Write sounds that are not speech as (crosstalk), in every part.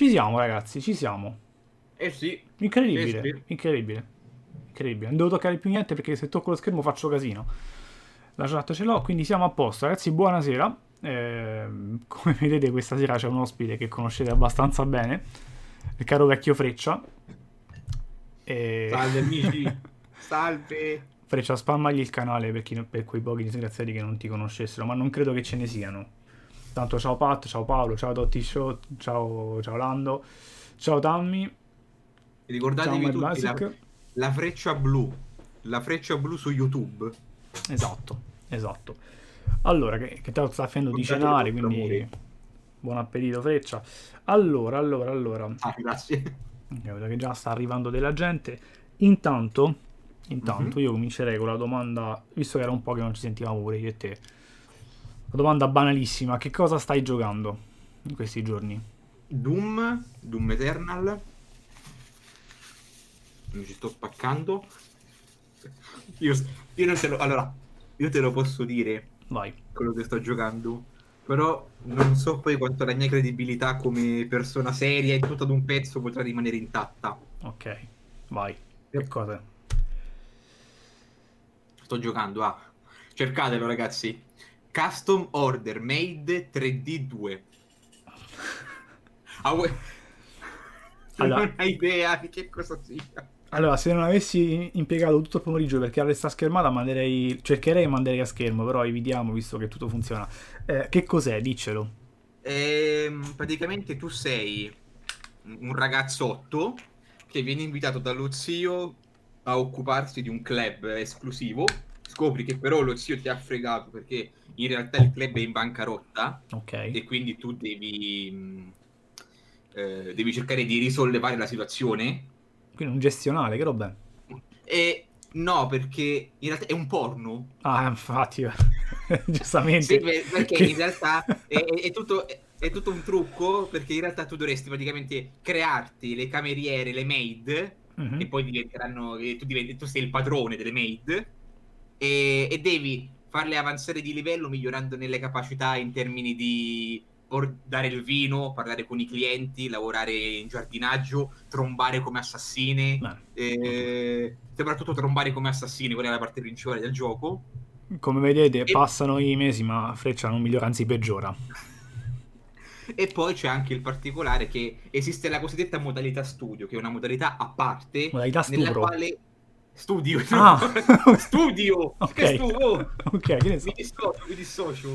Ci siamo, ragazzi, ci siamo. Eh sì. Incredibile, Eh sì. incredibile. Incredibile. Non devo toccare più niente perché se tocco lo schermo faccio casino. La chat ce l'ho, quindi siamo a posto. Ragazzi, buonasera. Ehm, come vedete, questa sera c'è un ospite che conoscete abbastanza bene, il caro vecchio Freccia. E... Salve (laughs) amici. Salve. Freccia, spammagli il canale per, chi- per quei pochi disgraziati che non ti conoscessero, ma non credo che ce ne siano. Tanto ciao Pat, ciao Paolo, ciao Dotti Show, ciao, ciao Lando, ciao Tammy, ciao Ricordatevi Mad tutti la, la freccia blu. La freccia blu su YouTube. Esatto, esatto. Allora, che, che te lo sta facendo di cenare, quindi amore. buon appetito Freccia. Allora, allora, allora, Ah, grazie. Vedo che già sta arrivando della gente. Intanto, intanto Mhm. io comincerei con la domanda, visto che era un po' che non ci sentivamo pure io e te. La domanda banalissima, che cosa stai giocando in questi giorni? Doom, Doom Eternal. Mi ci sto spaccando. Io, io non te lo. Allora, io te lo posso dire Vai. quello che sto giocando. Però non so poi quanto la mia credibilità come persona seria e tutta ad un pezzo potrà rimanere intatta. Ok, vai. Che cosa? Sto giocando a. Cercatelo, ragazzi. Custom Order Made 3D2. Ah, vuoi- Allora- Non hai idea di che cosa sia. Allora, se non avessi impiegato tutto il pomeriggio per creare sta schermata, manderei, cercherei e manderei a schermo, però evitiamo visto che tutto funziona. Eh, che cos'è? Diccelo. Ehm, praticamente tu sei un ragazzotto che viene invitato dallo zio a occuparsi di un club esclusivo. Scopri che però lo zio ti ha fregato perché in realtà il club è in bancarotta Ok. e quindi tu devi, mh, eh, devi cercare di risollevare la situazione. Quindi un gestionale, che roba è? E no, perché in realtà è un porno. Ah, infatti, (laughs) giustamente. Sì, per- perché Che- in realtà è, è- tutto, è- è tutto un trucco, perché in realtà tu dovresti praticamente crearti le cameriere, le maid, Mhm. e poi diventeranno, tu, diventi, tu sei il padrone delle maid, e, e devi farle avanzare di livello migliorandone le capacità in termini di or- dare il vino, parlare con i clienti, lavorare in giardinaggio, trombare come assassine, Beh, e soprattutto trombare come assassine, quella è la parte principale del gioco. come vedete, E- passano i mesi, ma Freccia non migliora, anzi peggiora. E poi c'è anche il particolare che esiste la cosiddetta modalità studio, che è una modalità a parte Modalità nella quale studio, Ah. (laughs) studio, (laughs) Ok. che stu- oh, Ok, che ne so. mi dissocio, mi dissocio.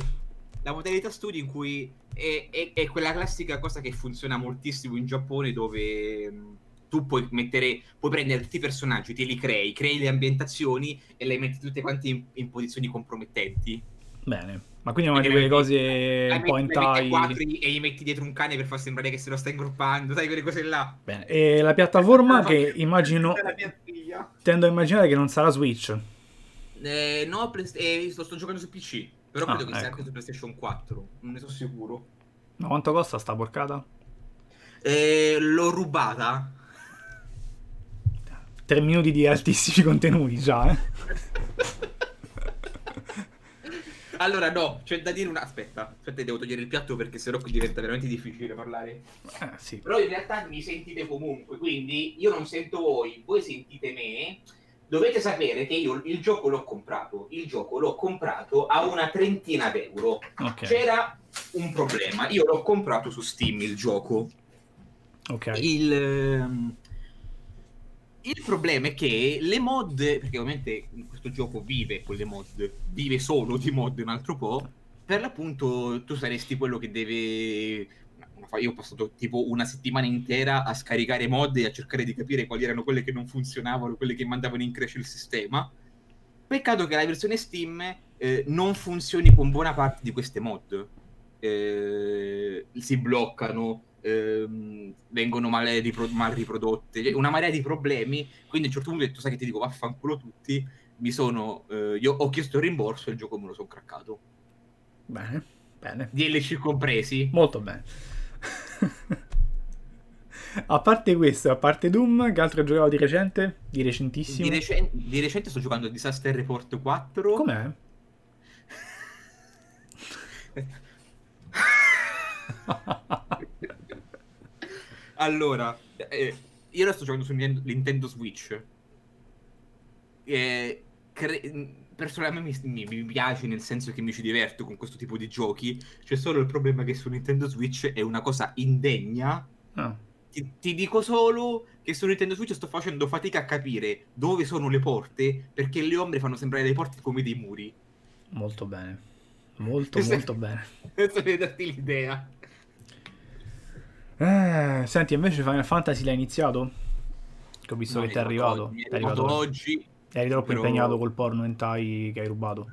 La modalità studio in cui è, è- è quella classica cosa che funziona moltissimo in Giappone dove mh, tu puoi mettere, puoi prendere tutti i personaggi, te li crei, crei le ambientazioni e le metti tutte quante in, in posizioni compromettenti. Bene. Ma quindi è una di quelle cose un po' hentai. quattro e gli metti dietro un cane per far sembrare che se lo sta ingruppando, sai quelle cose là. Bene. E la piattaforma che immagino, la mia figlia. tendo a immaginare che non sarà Switch. Eh, no, Play- eh, lo sto giocando su PC, però Ah, credo che sia ecco. anche su PlayStation 4, non ne sono sicuro. Ma quanto costa sta porcata? Eh, l'ho rubata. Tre minuti di altissimi (laughs) contenuti già, eh. (laughs) Allora, no, c'è da dire una. Aspetta, aspetta, devo togliere il piatto perché sennò qui diventa veramente difficile parlare. Eh, sì. Però in realtà mi sentite comunque, quindi io non sento voi, voi sentite me. Dovete sapere che io il gioco l'ho comprato. Il gioco l'ho comprato a una trentina d'euro. Ok. C'era un problema. Io l'ho comprato su Steam il gioco. Ok. Il, ehm, il problema è che le mod, perché ovviamente questo gioco vive con le mod, vive solo di mod un altro po', per l'appunto tu saresti quello che deve... Io ho passato tipo una settimana intera a scaricare mod e a cercare di capire quali erano quelle che non funzionavano, quelle che mandavano in crash il sistema. Peccato che la versione Steam eh, non funzioni con buona parte di queste mod. Eh, si bloccano, ehm, vengono male ripro- mal riprodotte, cioè, una marea di problemi. Quindi a un certo punto ho detto, sai che ti dico, vaffanculo tutti. Mi sono, eh, io ho chiesto il rimborso e il gioco me lo sono craccato. Bene. Bene. DLC compresi. Molto bene. (laughs) a parte questo, a parte Doom, che altro hai giocato di recente? Di recentissimo? Di, recen- di recente sto giocando a Disaster Report 4. Com'è? (laughs) (laughs) Allora, eh, io la sto giocando su Nintendo Switch. Eh, cre- personalmente mi, mi, piace nel senso che mi ci diverto con questo tipo di giochi. C'è solo il problema che su Nintendo Switch è una cosa indegna. Ah. Ti, ti, dico solo che su Nintendo Switch sto facendo fatica a capire dove sono le porte perché le ombre fanno sembrare le porte come dei muri. Molto bene. Molto, molto bene. (laughs) Questo per darti l'idea. Eh, senti, invece Final Fantasy l'hai iniziato? Che ho visto no, che ti è arrivato. Oggi, è arrivato oggi. Eri troppo però... impegnato col porno hentai che hai rubato?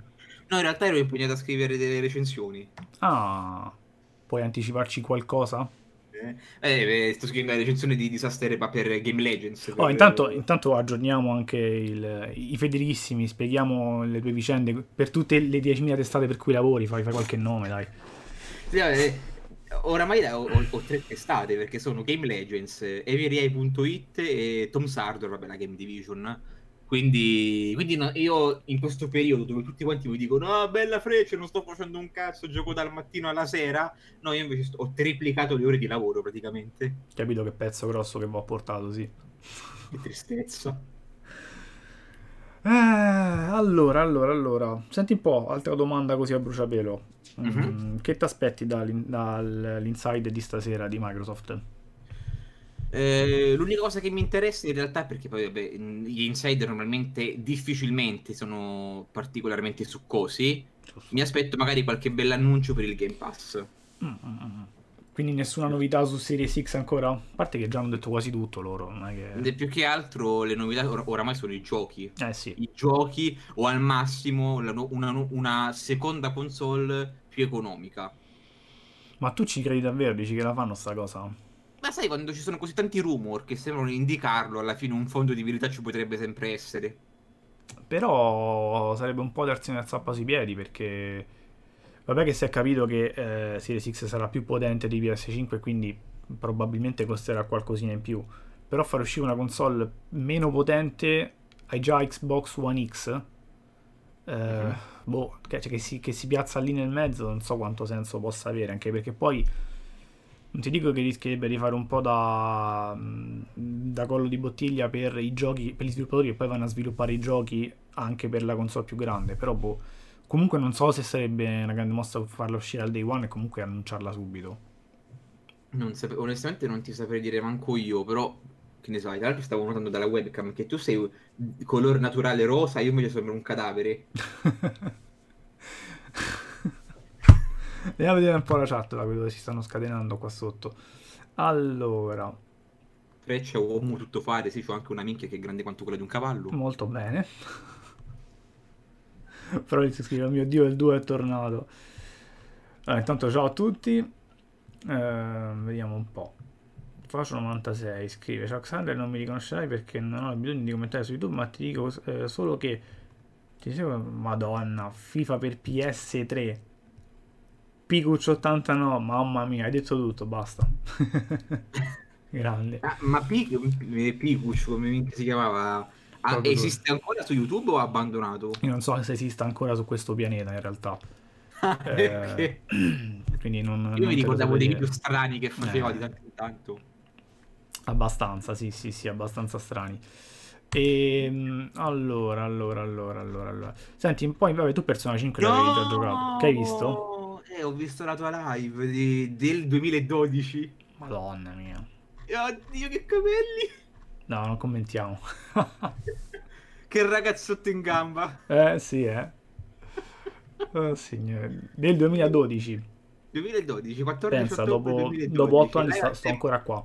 No, in realtà ero impegnato a scrivere delle recensioni. Ah, puoi anticiparci qualcosa? Eh, eh, sto scrivendo la recensione di Disaster ma per Game Legends. Per... Oh, intanto, intanto, aggiorniamo anche il, i federichissimi, spieghiamo le tue vicende per tutte le 10.000 testate per cui lavori, fai, fai qualche nome, dai. Sì, eh, oramai ho, ho, ho, tre testate perché sono Game Legends, Everyeye.it e Tom Sardor, vabbè, la Game Division quindi, quindi no, io in questo periodo dove tutti quanti mi dicono ah, bella freccia, non sto facendo un cazzo, gioco dal mattino alla sera, no, io invece sto, ho triplicato le ore di lavoro praticamente. Capito che pezzo grosso che vi ho portato, sì. Che tristezza. Eh, allora, allora, allora. Senti un po', altra domanda così a bruciapelo. Mm-hmm. Mm, che ti aspetti dall'inside di stasera di Microsoft? Eh, l'unica cosa che mi interessa in realtà è perché poi vabbè, gli insider normalmente difficilmente sono particolarmente succosi. Mi aspetto magari qualche bell'annuncio per il Game Pass. Mm-hmm. Quindi nessuna novità su Series X ancora? A parte che già hanno detto quasi tutto loro. Che... Più che altro le novità or- oramai sono i giochi. Eh sì. I giochi o al massimo una, una seconda console più economica. Ma tu ci credi davvero? Dici che la fanno sta cosa? Ma sai, quando ci sono così tanti rumor che sembrano indicarlo, alla fine un fondo di verità ci potrebbe sempre essere. Però sarebbe un po' darsi una zappa sui piedi perché... Vabbè che si è capito che eh, Series X sarà più potente di PS5 quindi probabilmente costerà qualcosina in più. Però far uscire una console meno potente hai già Xbox One X. Eh, mm-hmm. Boh, che, cioè, che, si, che si piazza lì nel mezzo non so quanto senso possa avere, anche perché poi non ti dico che rischierebbe di fare un po' da, da collo di bottiglia per i giochi, per gli sviluppatori che poi vanno a sviluppare i giochi anche per la console più grande, però boh, comunque non so se sarebbe una grande mossa farla uscire al day one e comunque annunciarla subito. Non sape- onestamente non ti saprei dire manco io, però che ne sai, tra l'altro stavo notando dalla webcam che tu sei color naturale rosa, io invece sembro un cadavere. (laughs) Andiamo a vedere un po' la chat da quello che si stanno scatenando qua sotto. Allora. Freccia, uomo, tutto fare. Sì, c'ho anche una minchia che è grande quanto quella di un cavallo. Molto bene. (laughs) Però si scrive, oh mio Dio, il 2 è tornato. Allora, intanto ciao a tutti. Eh, vediamo un po'. Fascio 96 scrive Ciao Alexander non mi riconoscerai perché non ho bisogno di commentare su YouTube ma ti dico eh, solo che ti dicevo Madonna FIFA per PS3 Pikuch 89, mamma mia, hai detto tutto, basta. (laughs) Grande. Ah, ma Pikuch, come si chiamava? Ah, esiste ancora su YouTube o ha abbandonato? Io non so se esista ancora su questo pianeta in realtà. Ah, eh, (clears throat) quindi non, Io non mi ricordavo dei video strani che faceva eh. di tanto in tanto. Abbastanza, sì, sì, sì, abbastanza strani. E ehm, allora, allora, allora, allora, allora. Senti, poi vabbè, tu Persona 5 no! l'avevi già giocato. Che hai visto? Eh, ho visto la tua live di, del 2012. Madonna mia. Oddio, che capelli! No, non commentiamo. (laughs) che ragazzotto in gamba. Eh, sì, eh. Oh, signore. Del 2012. 2012, 14 Pensa, dopo, 2012. dopo 8 anni sto, sto ancora qua.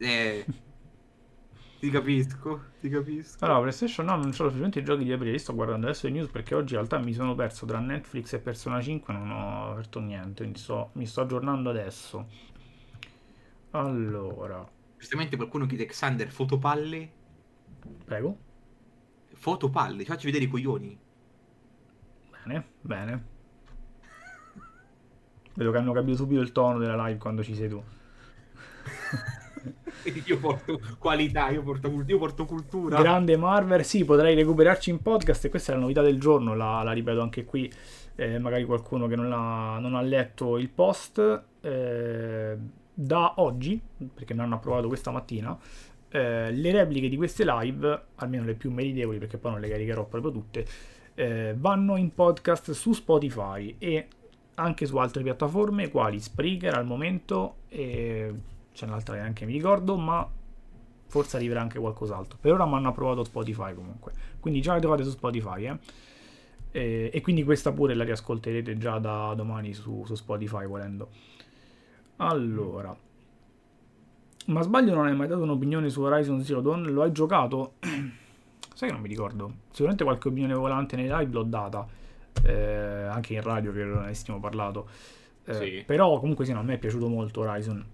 Eh... Ti capisco, ti capisco. Allora, PlayStation no, non c'ho sufficienti giochi di aprile. Sto guardando adesso le news perché oggi in realtà mi sono perso tra Netflix e Persona 5. Non ho aperto niente. Quindi sto, mi sto aggiornando adesso. Allora, Giustamente qualcuno chiede Xander, fotopalle? prego. Fotopalle, facci vedere i coglioni. Bene, bene. Vedo che hanno capito subito il tono della live quando ci sei tu. (laughs) (laughs) io porto qualità, io porto, io porto, cultura. Grande Marvel, sì, potrei recuperarci in podcast e questa è la novità del giorno, la, la ripeto anche qui, eh, magari qualcuno che non, non, ha letto il post. Eh, da oggi, perché mi hanno approvato questa mattina, eh, le repliche di queste live, almeno le più meritevoli, perché poi non le caricherò proprio tutte, eh, vanno in podcast su Spotify e anche su altre piattaforme, quali Spreaker al momento, e c'è un'altra che neanche mi ricordo, ma forse arriverà anche qualcos'altro. Per ora mi hanno approvato Spotify comunque, quindi già le trovate su Spotify, eh. E, e, quindi questa pure la riascolterete già da domani su, su Spotify volendo. Allora, ma sbaglio non hai mai dato un'opinione su Horizon Zero Dawn? Lo hai giocato? (clears throat) Sai che non mi ricordo. Sicuramente qualche opinione volante nei live l'ho data. Eh, anche in radio che ne avessimo parlato. Eh, sì. Però comunque sì, no, a me è piaciuto molto Horizon.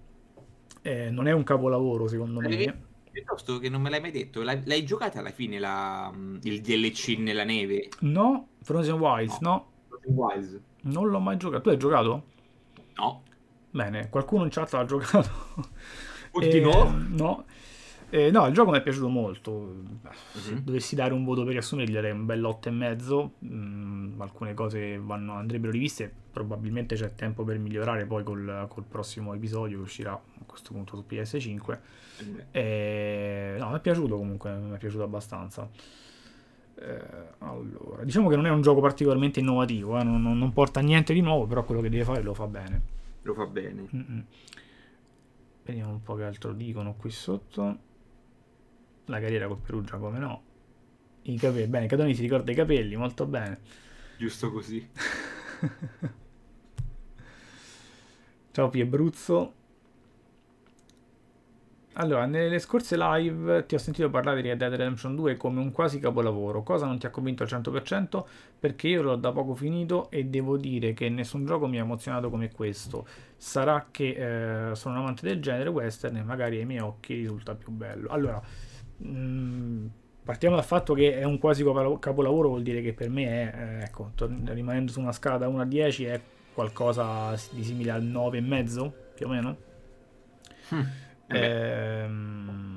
Eh, non è un capolavoro secondo me. Piuttosto che non me l'hai mai detto, l'hai, l'hai giocata alla fine la, il DLC nella neve? No, Frozen Wilds, no. no. Frozen Wilds. Non l'ho mai giocato. Tu hai giocato? No. Bene, qualcuno in chat l'ha giocato. Continuo? Eh, no. Eh, no, il gioco mi è piaciuto molto. Se uh-huh. dovessi dare un voto per riassumere, gli darei un bel 8,5. Mm, alcune cose vanno, andrebbero riviste. Probabilmente c'è tempo per migliorare poi col, col prossimo episodio che uscirà a questo punto su PS5. Eh, no, mi è piaciuto comunque, mi è piaciuto abbastanza. Eh, allora, diciamo che non è un gioco particolarmente innovativo, eh, non, non, porta niente di nuovo, però quello che deve fare lo fa bene. Lo fa bene. Mm-mm. Vediamo un po' che altro dicono qui sotto. La carriera col Perugia, come no? I capelli, bene, Cadoni si ricorda i capelli, molto bene. Giusto così. (laughs) Ciao Piebruzzo. Allora, nelle scorse live ti ho sentito parlare di Red Dead Redemption 2 come un quasi capolavoro. Cosa non ti ha convinto al 100%? Perché io l'ho da poco finito e devo dire che nessun gioco mi ha emozionato come questo. Sarà che eh, sono un amante del genere western e magari ai miei occhi risulta più bello. Allora, mh, mm, partiamo dal fatto che è un quasi capolavoro, vuol dire che per me è, eh, ecco, rimanendo su una scala da 1 a 10, è qualcosa di simile al 9,5 più o meno. Hmm. Ehm,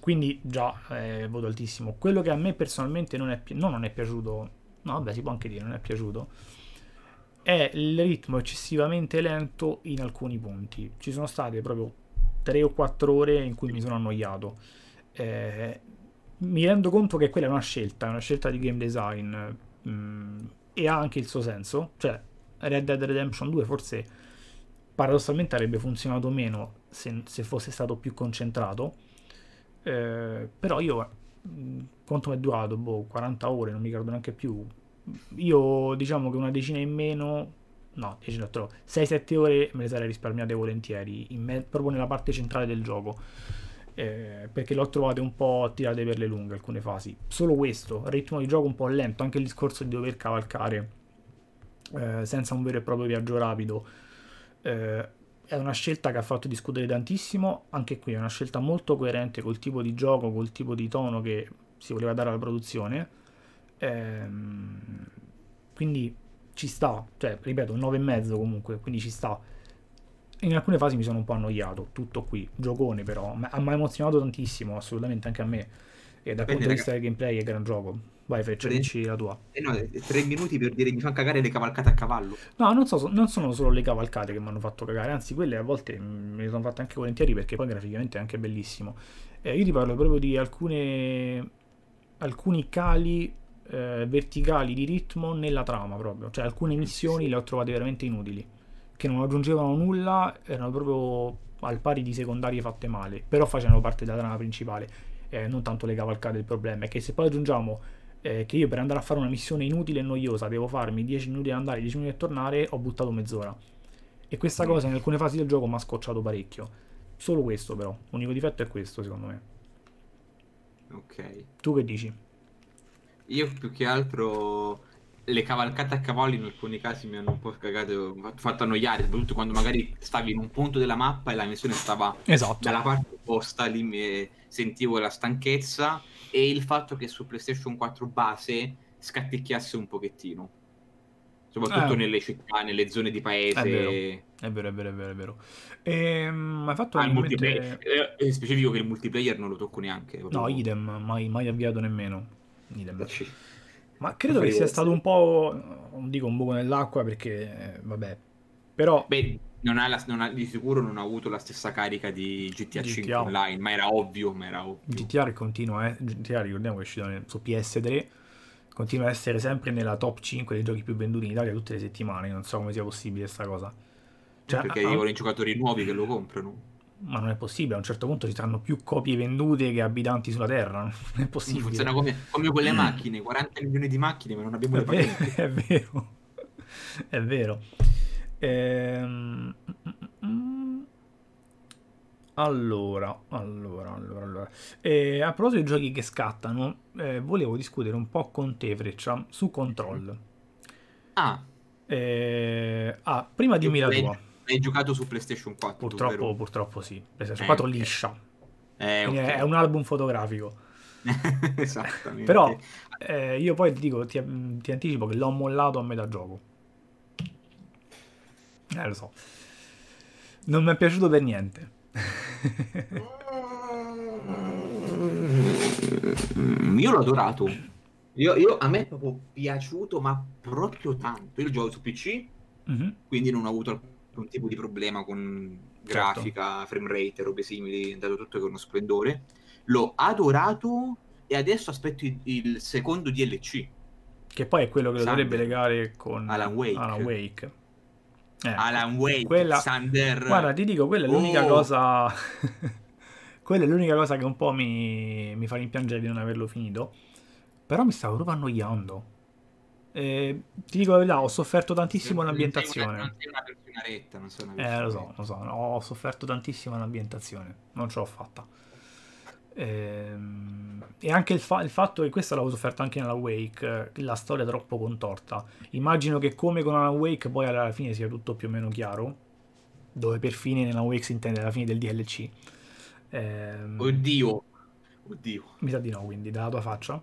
quindi già eh, voto altissimo. Quello che a me personalmente non è, pi- no, non è piaciuto, no vabbè si può anche dire non è piaciuto, è il ritmo eccessivamente lento in alcuni punti. Ci sono state proprio 3 o 4 ore in cui mi sono annoiato. Eh, mi rendo conto che quella è una scelta, è una scelta di game design mh, mm, e ha anche il suo senso. Cioè, Red Dead Redemption 2 forse paradossalmente avrebbe funzionato meno se, se fosse stato più concentrato. Eh, però io, mm, quanto mi è durato? Boh, 40 ore, non mi ricordo neanche più. Io diciamo che una decina in meno, no, 6-7 ore me le sarei risparmiate volentieri, me, proprio nella parte centrale del gioco. Eh, perché l'ho trovate un po' tirate per le lunghe alcune fasi. Solo questo, ritmo di gioco un po' lento, anche il discorso di dover cavalcare eh, senza un vero e proprio viaggio rapido. Eh, è una scelta che ha fatto discutere tantissimo, anche qui è una scelta molto coerente col tipo di gioco, col tipo di tono che si voleva dare alla produzione. Ehm, quindi ci sta, cioè ripeto, un 9,5 comunque, quindi ci sta. In alcune fasi mi sono un po' annoiato, tutto qui, giocone però, ma ha emozionato tantissimo, assolutamente anche a me. E dal Bene, punto di vista del gameplay è gran gioco. Vai Freccia, dici la tua. Eh no, tre minuti per dire mi fa cagare le cavalcate a cavallo. No, non, so, non sono solo le cavalcate che mi hanno fatto cagare, anzi quelle a volte me le sono fatte anche volentieri perché poi graficamente è anche bellissimo. Eh, io ti parlo proprio di alcune, alcuni cali eh, verticali di ritmo nella trama proprio. Cioè alcune missioni le ho trovate veramente inutili, che non aggiungevano nulla, erano proprio al pari di secondarie fatte male, però facevano parte della trama principale eh, non tanto le cavalcate il problema, è che se poi aggiungiamo eh, che io per andare a fare una missione inutile e noiosa devo farmi 10 minuti ad andare, 10 minuti a tornare, ho buttato mezz'ora. E questa cosa in alcune fasi del gioco mi ha scocciato parecchio. Solo questo però, l'unico difetto è questo secondo me. Ok. Tu che dici? Io più che altro le cavalcate a cavalli in alcuni casi mi hanno un po' cagato, fatto annoiare, soprattutto quando magari stavi in un punto della mappa e la missione stava esatto. dalla parte opposta, lì mi sentivo la stanchezza e il fatto che su PlayStation 4 base scatticchiasse un pochettino. Soprattutto eh. nelle città, nelle zone di paese. È vero, è vero, è vero. È vero, è vero. E, um, hai fatto ah, il multiplayer. È eh, specifico che il multiplayer non lo tocco neanche. Proprio. No, idem, mai, mai avviato nemmeno. Idem. Ma credo che sia stato un po', non dico un buco nell'acqua perché, eh, vabbè, però... Beh, non ha la- non ha- di sicuro non ha avuto la stessa carica di GTA 5 online, ma era ovvio, ma era ovvio. GTA continua, eh, GTA ricordiamo che è uscito nel- su PS3, continua a essere sempre nella top 5 dei giochi più venduti in Italia tutte le settimane, non so come sia possibile questa cosa. Cioè, perché ah, devono i giocatori nuovi che lo comprano. Ma non è possibile, a un certo punto ci saranno più copie vendute che abitanti sulla Terra, non è possibile. Funziona come, come quelle macchine, 40 milioni di macchine, ma non abbiamo È le vero, (laughs) è vero, è vero. Ehm, Allora, allora, allora, allora. Eh, a proposito di giochi che scattano, eh, volevo discutere un po' con te, Freccia, su Control. Ah, Eh, ah, prima dimmi la tua. L'hai giocato su PlayStation 4, tu, Purtroppo, vero? purtroppo sì. PlayStation Eh, 4 ok. liscia. Eh, Quindi ok. È un album fotografico. (laughs) (laughs) Esattamente. Però eh, io poi ti dico, ti, ti anticipo che l'ho mollato a metà gioco. Eh, lo so. Non mi è piaciuto per niente. (laughs) Io l'ho adorato. Io, io- a me è proprio piaciuto, ma proprio tanto. Io gioco su PC, Mhm. quindi non ho avuto alcun tipo di problema con grafica, frame rate robe simili, è andato tutto con uno splendore. L'ho adorato e adesso aspetto il, il secondo DLC. Che poi è quello che lo dovrebbe legare con Alan Wake. Alan Wake. Eh, Alan Wake, quella- Thunder. Guarda, ti dico, quella è l'unica Oh. cosa. (laughs) quella è l'unica cosa che un po' mi, mi fa rimpiangere di non averlo finito. Però mi stavo proprio annoiando. Eh, ti dico la verità, ho sofferto tantissimo una- l'ambientazione. Non sei una personaretta, non sei una Eh, lo so, lo so, ho sofferto tantissimo l'ambientazione, non ce l'ho fatta. Ehm, e anche il, fa- il fatto che questa l'avevo sofferto anche nella Wake, eh, la storia è troppo contorta. Immagino che come con Alan Wake poi alla fine sia tutto più o meno chiaro, dove per fine nella Wake si intende la fine del DLC. Ehm, Oddio. Oddio. mi sa di no, quindi dalla tua faccia.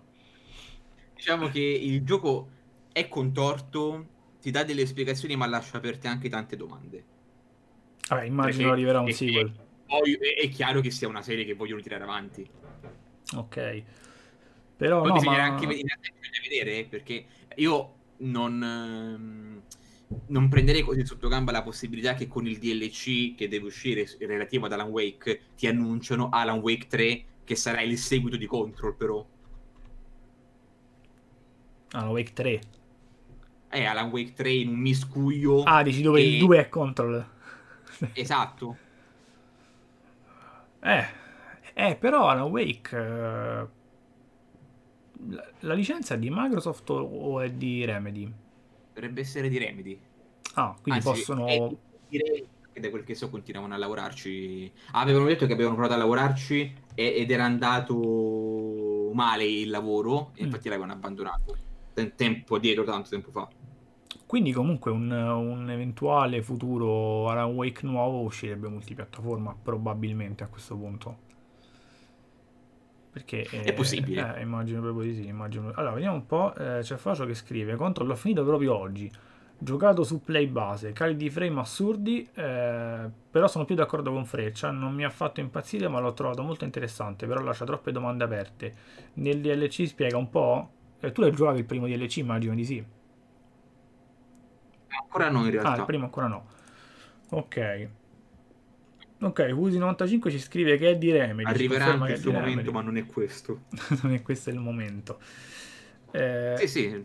Diciamo che il gioco è contorto, ti dà delle spiegazioni, ma lascia aperte anche tante domande. Vabbè, immagino Perché- arriverà un sequel. Poi è, è chiaro che sia una serie che vogliono tirare avanti. Ok. Però Poi no, bisognerà ma... anche bisogna vedere, perché io non, ehm, non prenderei così sotto gamba la possibilità che con il DLC che deve uscire relativo ad Alan Wake ti annunciano Alan Wake 3 che sarà il seguito di Control però. Alan Wake 3. È Alan Wake 3 in un miscuglio. Ah, dici dove che- il 2 è Control. (laughs) Esatto. Eh, eh, però Alan Wake. eh, la, la licenza è di Microsoft o, è di Remedy? Dovrebbe essere di Remedy. Ah, quindi Anzi, possono. è- che da quel che so continuavano a lavorarci. Ah, avevano detto che avevano provato a lavorarci e- ed era andato male il lavoro e Mm. infatti l'avevano abbandonato. Tem- Tempo dietro, tanto tempo fa. Quindi, comunque, un, un eventuale futuro Alan Wake nuovo uscirebbe multipiattaforma, probabilmente a questo punto. Perché È possibile. eh, immagino proprio di sì. Immagino... Allora, vediamo un po'. eh, c'è Facio che scrive: Control l'ho finito proprio oggi. Giocato su play base, cali di frame assurdi, eh, però sono più d'accordo con Freccia, non mi ha fatto impazzire ma l'ho trovato molto interessante, però lascia troppe domande aperte. Nel DLC spiega un po', eh, tu hai giocato il primo DLC immagino di sì. Ancora no, in Ah, realtà. il primo ancora no. Ok. Ok, Wusi95 ci scrive che è di Remedy. Arriverà anche che il suo momento, Remedy. ma non è questo. (laughs) non è questo il momento. Eh, Sì, sì.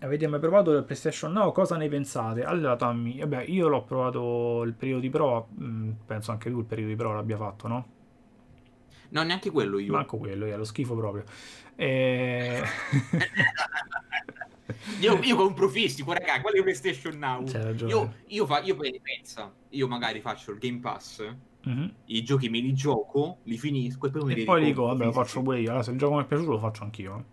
Avete mai provato il PlayStation Now? Cosa ne pensate? Allora, Tommy, vabbè, io l'ho provato il periodo di prova. mm, penso anche tu il periodo di prova l'abbia fatto, no? No, neanche quello io. Manco quello, è lo schifo proprio. Eh, (laughs) Io, io compro fisico, raga, quale PlayStation Now? Io, io, fa, io pe- pensa, io magari faccio il Game Pass, mhm. i giochi me li gioco, li finisco e poi me li E poi dico, vabbè, lo faccio pure io. Allora, se il gioco mi è piaciuto, lo faccio anch'io.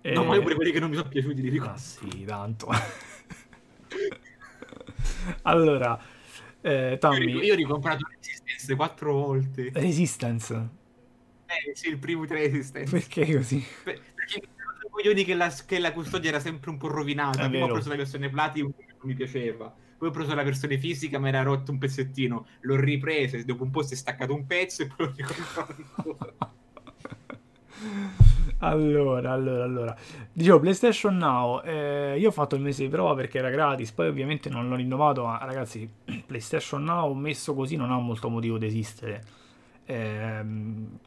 eh. No, Eh, ma io pure quelli che non mi sono piaciuti li ricompro. Ah sì, tanto. (laughs) allora, eh, Io, Tommy, io ho ricomprato Resistance quattro volte. Resistance, Eh, sì, il primo tre Resistance. perché così? Per- Perché coglioni che la, che la custodia era sempre un po' rovinata. È Prima ho preso la versione Platinum che non mi piaceva. Poi ho preso la versione fisica, ma era rotto un pezzettino. L'ho ripresa e dopo un po' si è staccato un pezzo e poi l'ho ricomprato ancora. (laughs) Allora, allora, allora. Dicevo, PlayStation Now, eh, io ho fatto il mese di prova perché era gratis, poi ovviamente non l'ho rinnovato, ma ragazzi, (clears throat) PlayStation Now messo così non ha molto motivo di esistere. Ehm,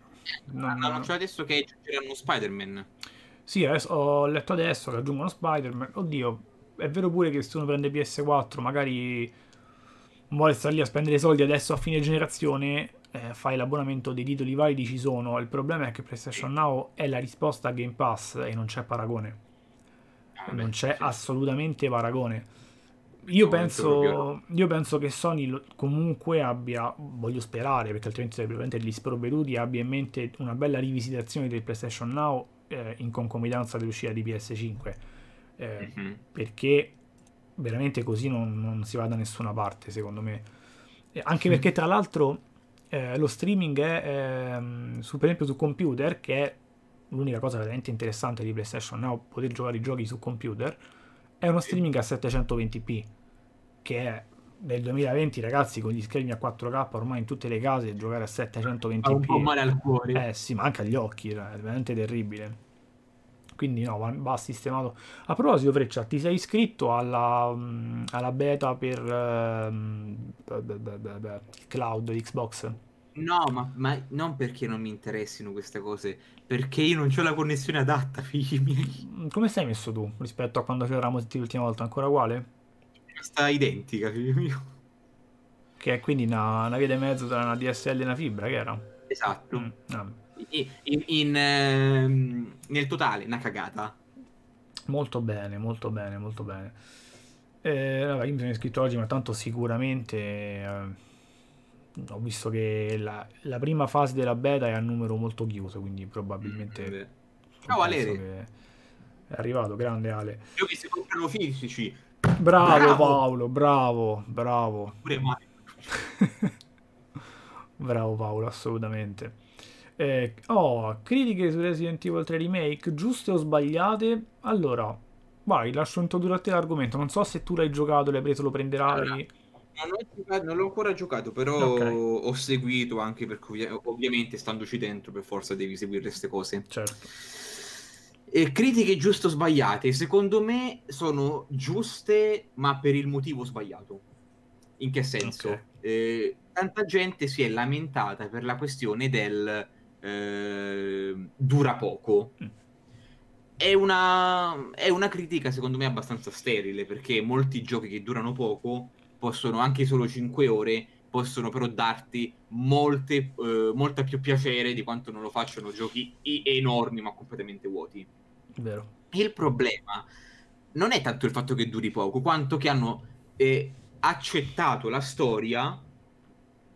non, no, non c'è adesso che c'erano Spider-Man. Sì, ho letto adesso che aggiungono Spider-Man. Oddio, è vero pure che se uno prende PS4 magari vuole stare lì a spendere soldi adesso a fine generazione eh, fai l'abbonamento dei titoli validi ci sono. Il problema è che PlayStation Now è la risposta a Game Pass e non c'è paragone. Ah, non c'è assolutamente paragone. Io penso, io penso, che Sony comunque abbia, voglio sperare perché altrimenti sarebbe veramente gli sprovveduti, abbia in mente una bella rivisitazione del PlayStation Now eh, in concomitanza dell'uscita di PS5. Eh, mm-hmm. Perché veramente così non, non, si va da nessuna parte, secondo me. Eh, anche perché, tra l'altro, eh, lo streaming è, eh, su, per esempio su computer, che è l'unica cosa veramente interessante di PlayStation Now, poter giocare i giochi su computer, è uno streaming a 720p, che è nel 2020 ragazzi con gli schermi a 4K ormai in tutte le case giocare a 720p fa un po' male al cuore. Eh sì ma anche agli occhi è veramente terribile. Quindi no va, va sistemato. A proposito Freccia ti sei iscritto alla, mm, alla beta per um, cloud Xbox No, ma, ma, non perché non mi interessino queste cose, perché io non ho la connessione adatta, (laughs) figli miei. Mm, come sei messo tu rispetto a quando ci eravamo sentiti l'ultima volta? Ancora uguale? Sta identica, figlio mio. Che è quindi una, una via di mezzo tra una DSL e una fibra, che era? Esatto. Mm, no. in, in, in ehm, nel totale, una cagata. Molto bene, molto bene, molto bene. Eh, vabbè, io mi sono iscritto oggi, ma tanto sicuramente... Eh, ho visto che la, la, prima fase della beta è a numero molto chiuso, quindi probabilmente... Mm, Ciao Ale! È arrivato, grande Ale. Io che si comprano fisici. Bravo, bravo, Paolo, bravo, bravo. Pure Mario. (laughs) bravo Paolo, assolutamente. Eh, oh, critiche su Resident Evil 3 Remake, giuste o sbagliate? Allora, vai, lascio introdurre a te l'argomento. Non so se tu l'hai giocato, l'hai preso, lo prenderai. Allora non, non l'ho ancora giocato, però okay. ho seguito anche perché ovvi- ovviamente standoci dentro per forza devi seguire queste cose. Certo. E critiche giuste o sbagliate, secondo me sono giuste, ma per il motivo sbagliato. In che senso? Okay. Eh, tanta gente si è lamentata per la questione del eh, dura poco. Mm. È una, è una critica, secondo me, abbastanza sterile perché molti giochi che durano poco possono anche solo 5 ore, possono però darti molte, eh, molta più piacere di quanto non lo facciano giochi enormi ma completamente vuoti. Vero. Il problema non è tanto il fatto che duri poco, quanto che hanno eh, accettato la storia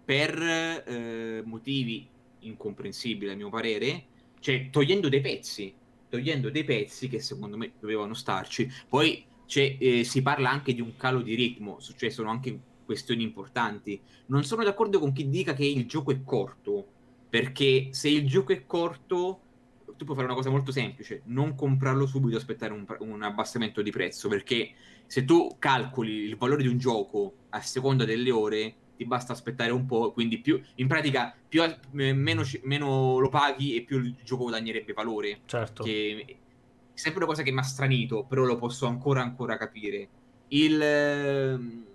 per eh, motivi incomprensibili a mio parere, cioè togliendo dei pezzi, togliendo dei pezzi che secondo me dovevano starci. Poi eh, si parla anche di un calo di ritmo, cioè sono anche questioni importanti. Non sono d'accordo con chi dica che il gioco è corto, perché se il gioco è corto, tu puoi fare una cosa molto semplice, non comprarlo subito e aspettare un, un, abbassamento di prezzo, perché se tu calcoli il valore di un gioco a seconda delle ore, ti basta aspettare un po', quindi più, in pratica più, meno, meno lo paghi e più il gioco guadagnerebbe valore. Certo. Che sempre una cosa che mi ha stranito, però lo posso ancora ancora capire. Il, ehm,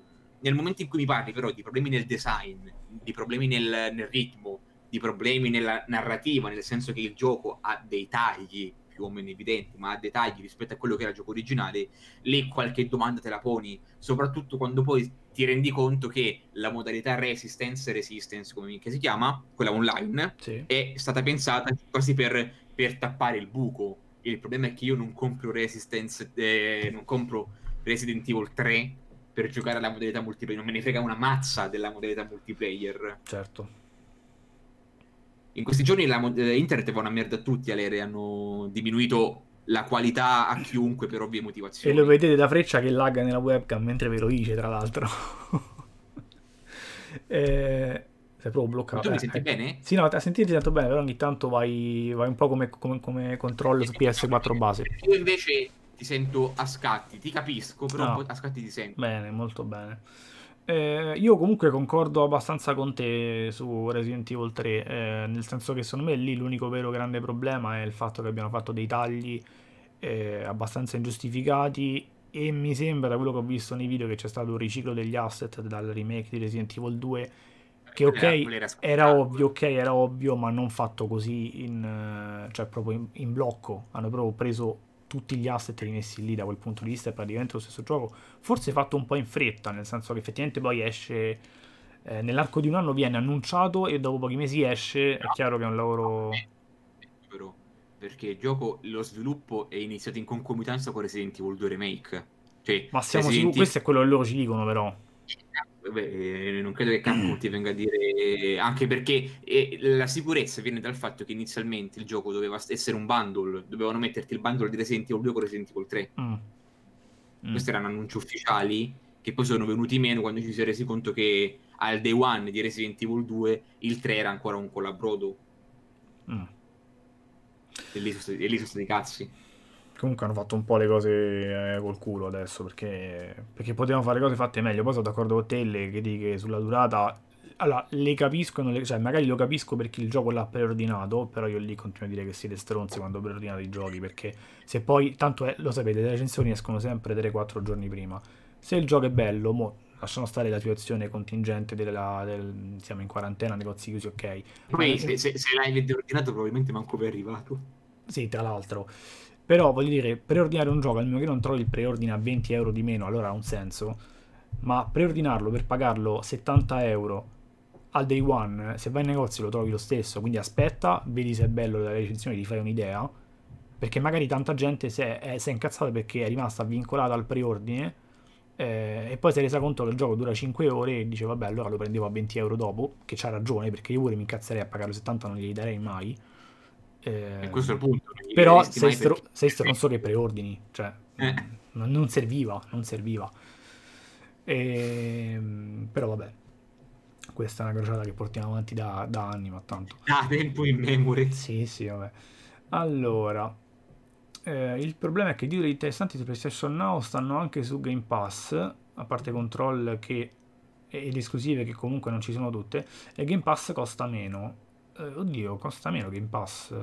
nel momento in cui mi parli però di problemi nel design, di problemi nel, nel ritmo, di problemi nella narrativa, nel senso che il gioco ha dei tagli più o meno evidenti, ma ha dei tagli rispetto a quello che era il gioco originale, lì qualche domanda te la poni, soprattutto quando poi ti rendi conto che la modalità Resistance, Resistance come si chiama, quella online, sì. è stata pensata quasi per, per tappare il buco il problema è che io non compro Resistance, eh, non compro Resident Evil 3 per giocare alla modalità multiplayer, non me ne frega una mazza della modalità multiplayer. Certo. In questi giorni la, eh, internet va una merda a tutti, Alere, hanno diminuito la qualità a chiunque per ovvie motivazioni. E lo vedete da freccia che lagga nella webcam mentre ve lo dice, tra l'altro. (laughs) eh, sei proprio bloccato. Ma tu mi senti eh, bene? Sì, no, a sentire ti sento bene, però ogni tanto vai, vai un po' come, come, come controllo su PS4 base. Io invece ti sento a scatti, ti capisco, però no. a scatti ti sento. Bene, molto bene. Eh, io comunque concordo abbastanza con te su Resident Evil 3, eh, nel senso che secondo me lì l'unico vero grande problema è il fatto che abbiano fatto dei tagli eh, abbastanza ingiustificati e mi sembra da quello che ho visto nei video che c'è stato un riciclo degli asset dal remake di Resident Evil 2 che ok era, era ovvio, ok era ovvio ma non fatto così in, cioè proprio in, in blocco hanno proprio preso tutti gli asset rimessi lì da quel punto di vista è praticamente lo stesso gioco, forse fatto un po' in fretta, nel senso che effettivamente poi esce eh, nell'arco di un anno viene annunciato e dopo pochi mesi esce, è chiaro che è un lavoro perché il gioco, lo sviluppo è iniziato in concomitanza con Resident Evil 2 Remake. Cioè, Ma siamo sicuri, questo è quello che loro ci dicono però. Beh, non credo che Capcom ti (clears throat) venga a dire anche perché eh, la sicurezza viene dal fatto che inizialmente il gioco doveva essere un bundle, dovevano metterti il bundle di Resident Evil 2 con Resident Evil 3. Mm. Mm. Questi erano annunci ufficiali che poi sono venuti meno quando ci si è resi conto che al day one di Resident Evil 2 il 3 era ancora un collabrodo. Mm. E lì sono stati, stati cazzi comunque hanno fatto un po' le cose eh, col culo adesso perché, perché potevano fare cose fatte meglio. Poi sono d'accordo con te le, che dici che sulla durata. Allora, le capisco, le, cioè magari lo capisco perché il gioco l'ha preordinato, però io lì continuo a dire che siete stronzi quando preordinate i giochi, perché se poi, tanto è, lo sapete, le recensioni escono sempre 3-4 giorni prima. Se il gioco è bello, mo, lasciamo stare la situazione contingente della, del, siamo in quarantena, negozi chiusi, ok. Poi se, se, se l'hai preordinato probabilmente manco per arrivato. Sì, tra l'altro. Però voglio dire, preordinare un gioco, almeno che non trovi il preordine a 20 euro di meno, allora ha un senso. Ma preordinarlo per pagarlo 70 euro al day one, se vai in negozio lo trovi lo stesso. Quindi aspetta, vedi se è bello dalla recensione, ti fai un'idea. Perché magari tanta gente si è, è, è incazzata perché è rimasta vincolata al preordine. Eh, e poi si è resa conto che il gioco dura 5 ore e dice vabbè allora lo prendevo a 20 euro dopo che c'ha ragione perché io pure mi incazzerei a pagarlo 70 non glieli darei mai eh, e questo è il punto. Però sei, stro- perché... sei stronzo che preordini, cioè eh. non, non, serviva, non serviva. E, ehm, però vabbè, questa è una crociata che portiamo avanti da, da anni, ma tanto. Ah, tempo in memory. Sì, sì, vabbè. Allora, eh, il problema è che i titoli interessanti su PlayStation Now stanno anche su Game Pass, a parte Control che, e le esclusive che comunque non ci sono tutte, e Game Pass costa meno eh, oddio, costa meno Game Pass.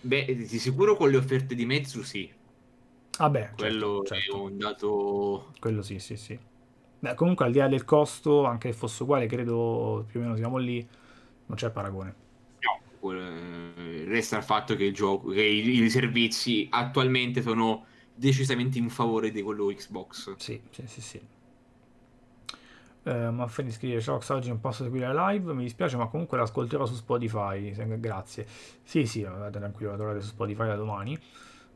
Beh, di sicuro con le offerte di mezzo sì. Vabbè, ah quello certo, certo. è un dato... Quello sì, sì, sì. Beh, comunque al di là del costo, anche se fosse uguale, credo più o meno siamo lì, non c'è paragone. No, resta il fatto che, il gioco, che i, i servizi attualmente sono decisamente in favore di quello Xbox. Sì, sì, sì, sì. Uh, Manfredi scrive ciao oggi non posso seguire la live mi dispiace ma comunque l'ascolterò su Spotify. Grazie. Sì sì tranquillo la trovate su Spotify da domani.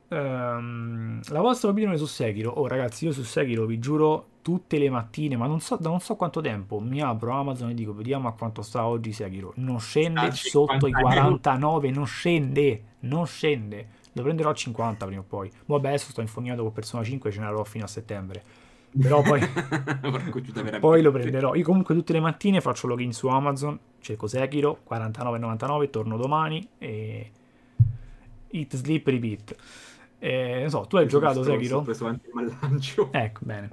Um, la vostra opinione su Sekiro. Oh ragazzi io su Sekiro vi giuro tutte le mattine ma non so, da non so quanto tempo mi apro Amazon e dico vediamo a quanto sta oggi Sekiro. Non scende ah, sotto i 49 non scende non scende. Lo prenderò a 50 prima o poi. Vabbè adesso sto infognato con Persona 5 ce ne avrò fino a settembre però poi, (laughs) poi lo prenderò. Io comunque tutte le mattine faccio login su Amazon, cerco Sekiro, 49,99, torno domani e Eat, Sleep, Repeat. Eh, non so, tu hai Io giocato Sekiro? Ho preso anche il lancio. (laughs) Ecco, bene.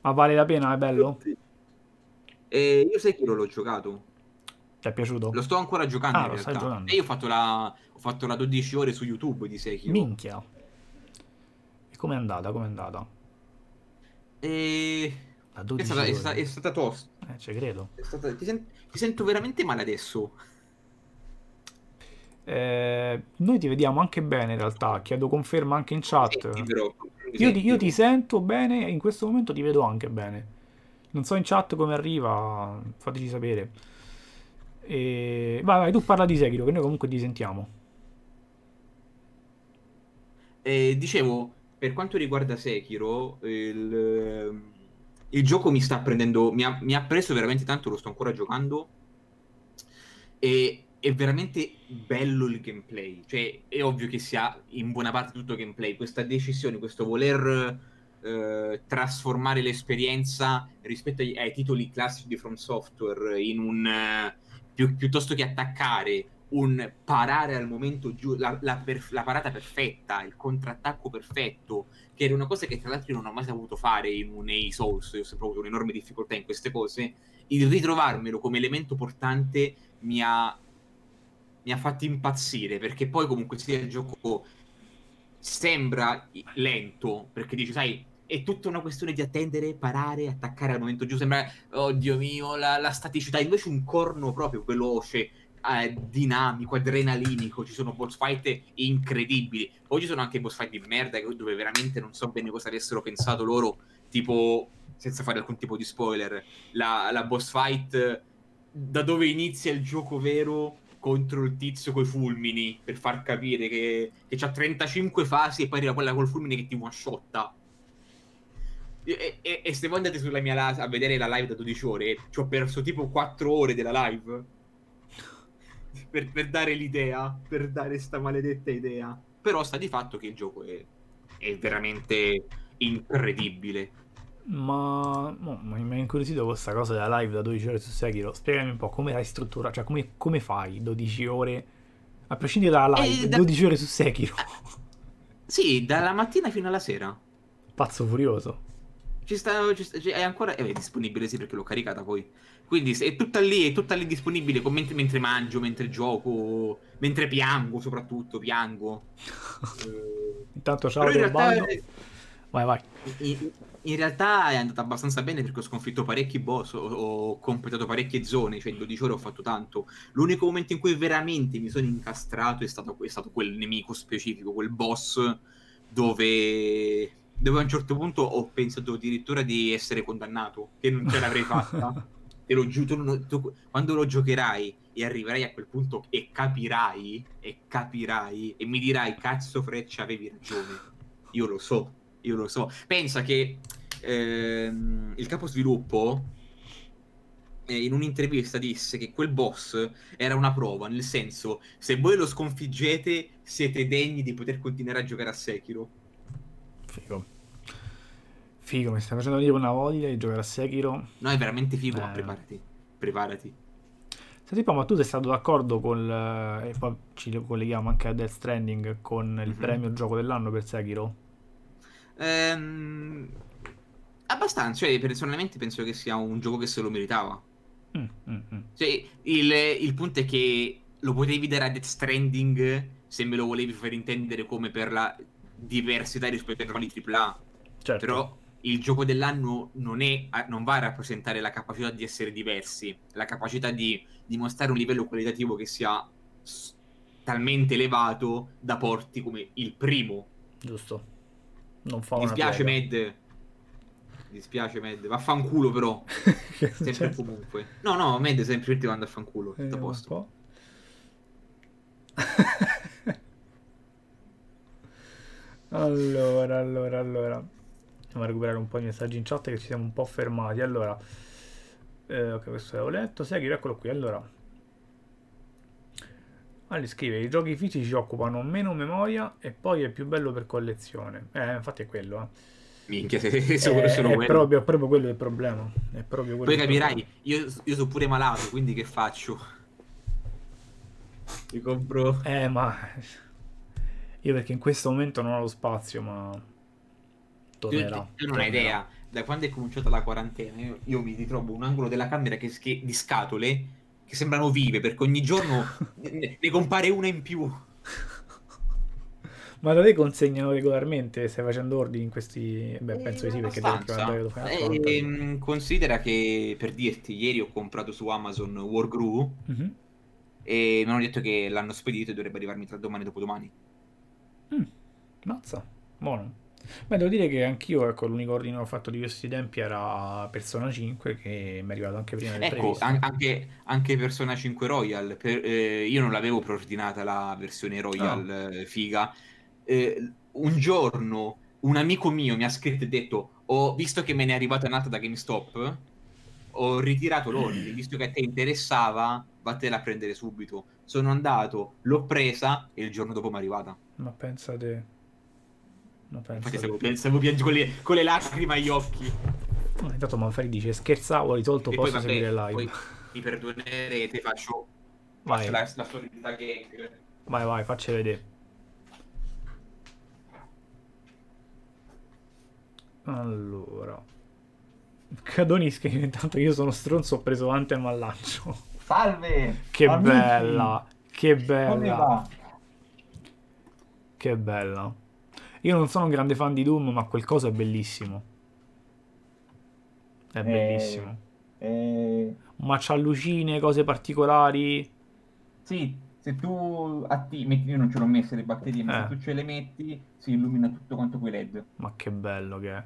Ma vale la pena, è bello? Eh, io Sekiro l'ho giocato. Ti è piaciuto? Lo sto ancora giocando ah, in realtà. E io ho fatto, la, ho fatto la 12 ore su YouTube di Sekiro. Minchia. E com'è andata? Com'è andata? E... È stata, è, stata, è stata, tosta. Eh, ci credo. Stata... Ti, sen... ti, sento veramente male adesso. Eh, noi ti vediamo anche bene in realtà. Chiedo conferma anche in chat. Sì, però, io, ti, io, ti, sento bene e in questo momento ti vedo anche bene. Non so in chat come arriva, fateci sapere. E... Vai, vai, tu parla di Sekiro, che noi comunque ti sentiamo. Eh, dicevo, per quanto riguarda Sekiro, il, ehm, il gioco mi sta prendendo, mi ha, mi ha, preso veramente tanto, lo sto ancora giocando. E è veramente bello il gameplay. Cioè, è ovvio che sia in buona parte tutto gameplay. Questa decisione, questo voler eh, trasformare l'esperienza rispetto ai, ai, titoli classici di From Software in un. Uh, più, piuttosto che attaccare un parare al momento giusto, la, la, la parata perfetta, il contrattacco perfetto, che era una cosa che tra l'altro io non ho mai saputo fare in un A Souls, io ho sempre avuto un'enorme difficoltà in queste cose, il ritrovarmelo come elemento portante mi ha, mi ha fatto impazzire, perché poi comunque sia il gioco sembra lento, perché dici, sai, è tutta una questione di attendere, parare, attaccare al momento giusto. Sembra, oddio mio, la, la staticità. Invece un corno proprio veloce, eh, dinamico, adrenalinico. Ci sono boss fight incredibili. Poi ci sono anche boss fight di merda dove veramente non so bene cosa avessero pensato loro. Tipo, senza fare alcun tipo di spoiler, la, la boss fight da dove inizia il gioco vero contro il tizio coi fulmini per far capire che, che c'ha 35 fasi e poi arriva quella col fulmine che ti one shotta e, e, e, se voi andate sulla mia live a vedere la live da 12 ore, ci ho perso tipo 4 ore della live per, per dare l'idea, per dare sta maledetta idea. Però sta di fatto che il gioco è, è veramente incredibile. Ma no, mi ha incuriosito questa cosa della live da 12 ore su Sekiro. Spiegami un po' come l'hai strutturata, cioè come, come, fai 12 ore, a prescindere dalla live, da... 12 ore su Sekiro. Sì, dalla mattina fino alla sera. Pazzo furioso. Ci sta, ci sta, è ancora è disponibile, sì, perché l'ho caricata poi. Quindi è tutta lì, è tutta lì disponibile mentre, mentre, mangio, mentre gioco, mentre piango soprattutto, piango. eh, (laughs) Intanto ciao in realtà, Vai, vai. In, in, realtà è andata abbastanza bene perché ho sconfitto parecchi boss, ho, ho completato parecchie zone, cioè in 12 ore ho fatto tanto. L'unico momento in cui veramente mi sono incastrato è stato, è stato quel nemico specifico, quel boss dove dove a un certo punto ho pensato addirittura di essere condannato, che non ce l'avrei fatta. (laughs) Te lo giuro, tu, tu, quando lo giocherai e arriverai a quel punto e capirai, e capirai, e mi dirai, cazzo Freccia, avevi ragione. Io lo so, io lo so. Pensa che ehm, il capo sviluppo eh, in un'intervista disse che quel boss era una prova, nel senso, se voi lo sconfiggete siete degni di poter continuare a giocare a Sekiro. Figo. Figo, mi stai facendo venire una voglia di giocare a Sekiro. No, è veramente figo, eh. preparati. Preparati. Senti, ma tu sei stato d'accordo con, eh, e poi ci colleghiamo anche a Death Stranding, con il mm-hmm. premio gioco dell'anno per Sekiro? Ehm, abbastanza, cioè personalmente penso che sia un gioco che se lo meritava. Mm, mm, mm. Cioè, il, il punto è che lo potevi dare a Death Stranding se me lo volevi far intendere come per la diversità rispetto ai rivali AAA. Certo. Però il gioco dell'anno non, è, non va a rappresentare la capacità di essere diversi, la capacità di dimostrare un livello qualitativo che sia talmente elevato da porti come il primo. Giusto. Non fa Mi dispiace Med. Mi dispiace Med. Vaffanculo però. (laughs) sempre comunque. No, no, Med sempre ti manda a fanculo. Tutto a posto. (laughs) allora, allora, allora. Andiamo a recuperare un po' di messaggi in chat che ci siamo un po' fermati. Allora, eh, ok, questo l'avevo letto. Segui, eccolo qui. Allora, Ali scrive: I giochi fisici occupano meno memoria e poi è più bello per collezione. Eh, infatti è quello, eh. Minchia, se, eh, sono è, proprio, è proprio quello il problema. È proprio Poi capirai, io, io sono pure malato, quindi che faccio? Mi compro. Eh, ma. Io perché in questo momento non ho lo spazio, ma tornerà. Tu non hai idea, da quando è cominciata la quarantena, io, io mi ritrovo un angolo della camera che, che, di scatole che sembrano vive, perché ogni giorno (laughs) ne, ne compare una in più. Ma da te consegnano regolarmente? Stai facendo ordini in questi... Beh, penso di sì, perché devi eh, ehm, Considera che, per dirti, ieri ho comprato su Amazon Wargrew mm-hmm. e mi hanno detto che l'hanno spedito e dovrebbe arrivarmi tra domani e dopodomani. Mm, mazza, buono. Beh, devo dire che anch'io, ecco, l'unico ordine che ho fatto di questi tempi era Persona 5, che mi è arrivato anche prima del ecco, an- anche, anche, Persona 5 Royal, per, eh, io non l'avevo preordinata la versione Royal no. eh, figa. Eh, un giorno un amico mio mi ha scritto e detto, ho visto che me ne è arrivata un'altra da GameStop, ho ritirato l'ordine, (clears throat) visto che a te interessava, vattela a prendere subito. Sono andato, l'ho presa e il giorno dopo mi è arrivata. Ma pensate No, Infatti stavo, stavo piangendo con le, con le lacrime agli occhi. Intanto Manfredi dice scherzavo, ho risolto, e posso poi, vabbè, seguire live. Poi mi perdonerete, faccio Vai. Faccio la, la solita gang. Vai, vai, facci vedere. Allora. Cadonis che intanto io sono stronzo, ho preso ante mallancio. Salve! Che amici! bella, che bella, che bella. Io non sono un grande fan di Doom, ma quel coso è bellissimo. È bellissimo. Eh, Ma c'ha lucine, cose particolari. sì, se tu atti- metti, io non ce l'ho messe le batterie, ma Eh. se tu ce le metti si illumina tutto quanto quei LED. Ma che bello che è.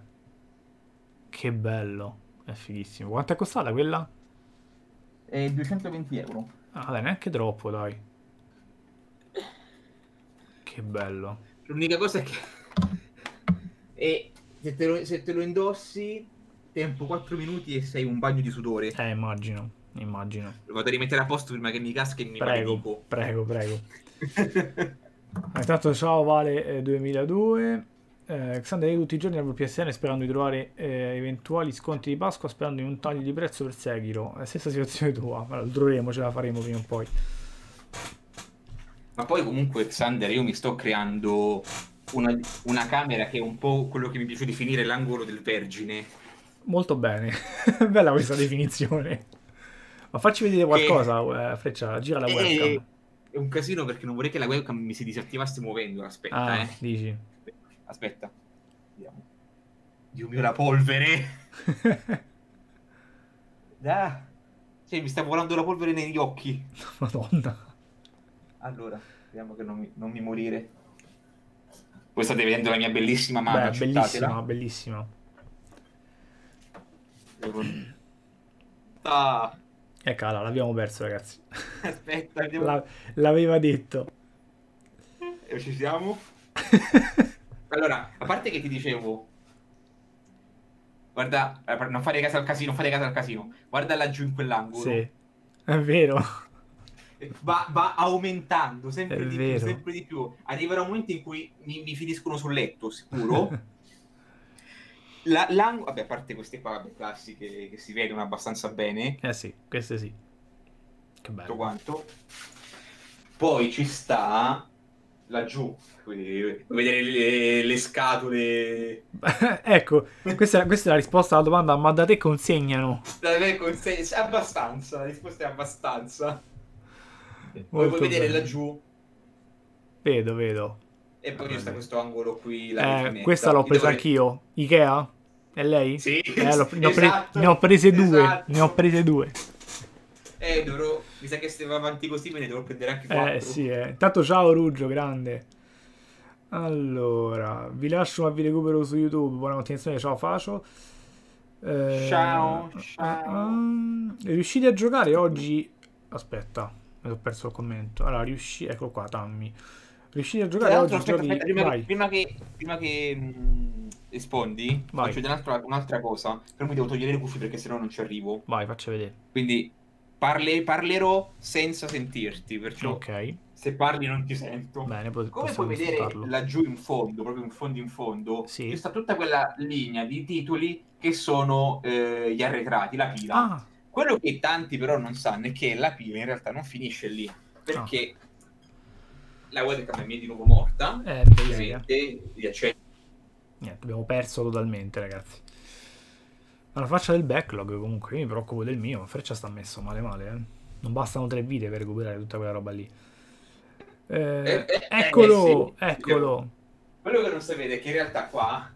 Che bello. È fighissimo. Quanto è costata quella? E 220 euro. Ah, dai, neanche troppo, dai. Che bello. L'unica cosa è che... E se te, lo, se te lo indossi, tempo 4 minuti e sei un bagno di sudore. Eh, immagino, immagino. Lo vado a rimettere a posto prima che mi casca e mi Prego, maledico. prego, prego. (laughs) Ah, Intanto ciao Vale eh, 2002. Eh, Xander io tutti i giorni il PSN sperando di trovare eh, eventuali sconti di Pasqua sperando in un taglio di prezzo per Sekiro. È la stessa situazione tua, ma lo troveremo, ce la faremo prima o poi. Ma poi comunque, Xander, io mi sto creando una, una camera che è un po' quello che mi piace definire l'angolo del vergine. Molto bene, (laughs) bella questa (laughs) definizione. Ma facci vedere qualcosa, eh, Freccia, gira la È, webcam. è un casino perché non vorrei che la webcam mi si disattivasse muovendo. Aspetta, Ah, eh. dici. Aspetta. Vediamo. Dio mio, la polvere. (laughs) Ah. Sì, mi sta volando la polvere negli occhi. Madonna. Allora, speriamo che non mi, non mi morire. Voi state vedendo la mia bellissima mano, Beh, bellissima, bellissima. Ah, E cala, l'abbiamo perso, ragazzi. aspetta, (laughs) vediamo. La- l'aveva detto. Eh, Ci siamo? (laughs) Allora, a parte che ti dicevo, guarda, eh, non fare caso al casino, non fare caso al casino, guarda laggiù in quell'angolo. Sì, è vero. Va, va aumentando sempre È di vero. più, sempre di più. Arriverà un momento in cui mi, mi finiscono sul letto, sicuro. (laughs) La- vabbè, a parte queste qua, vabbè, classiche che si vedono abbastanza bene, Eh sì, queste sì. Che tutto bello. quanto. Poi ci sta laggiù, quindi vedere le, le scatole. (laughs) ecco, questa, questa è la risposta alla domanda, ma da te consegnano? Dai, con se- Abbastanza, la risposta è abbastanza. Molto puoi vedere bene. laggiù Vedo, vedo. e poi Vabbè. questo angolo qui. Eh, questa l'ho presa dovrei- anch'io. Ikea? È lei? Sì, Eh, l'ho- ne, ho pre- esatto, ne ho prese due. esatto. Ne ho prese due. Eh, dovrò... Mi sa che se va avanti così me ne devo prendere anche quattro. Eh sì, eh. Intanto ciao Ruggio, grande. Allora, vi lascio ma vi recupero su YouTube. Buona continuazione, ciao Facio. Eh, Ciao, ciao. ah, riuscite a giocare oggi? Aspetta, mi ho perso il commento. Allora, riuscite... Eccolo qua, Tammy. Riuscite a giocare oggi? aspetta, giochi... aspetta, prima, che, prima che, prima che mh, rispondi, Vai. faccio un'altra, un'altra cosa. Però mi devo togliere le cuffie perché sennò non ci arrivo. Vai, faccia vedere. Quindi parle- parlerò senza sentirti. Perciò Ok, se parli non ti sento. bene, po- Come puoi vedere laggiù in fondo, proprio in fondo in fondo, Sì. sta tutta quella linea di titoli che sono eh, gli arretrati, la pila. Ah, Quello che tanti però non sanno è che la pila in realtà non finisce lì, perché la webcam è di nuovo morta, eh, ovviamente, gli accessi Niente, abbiamo perso totalmente, ragazzi. Alla faccia del backlog, comunque, io mi preoccupo del mio. ma Freccia sta messo male, male. Eh. Non bastano tre video per recuperare tutta quella roba lì. Eh, Eh, eh, eccolo, eh, sì. eccolo. Quello che non sapete è che in realtà qua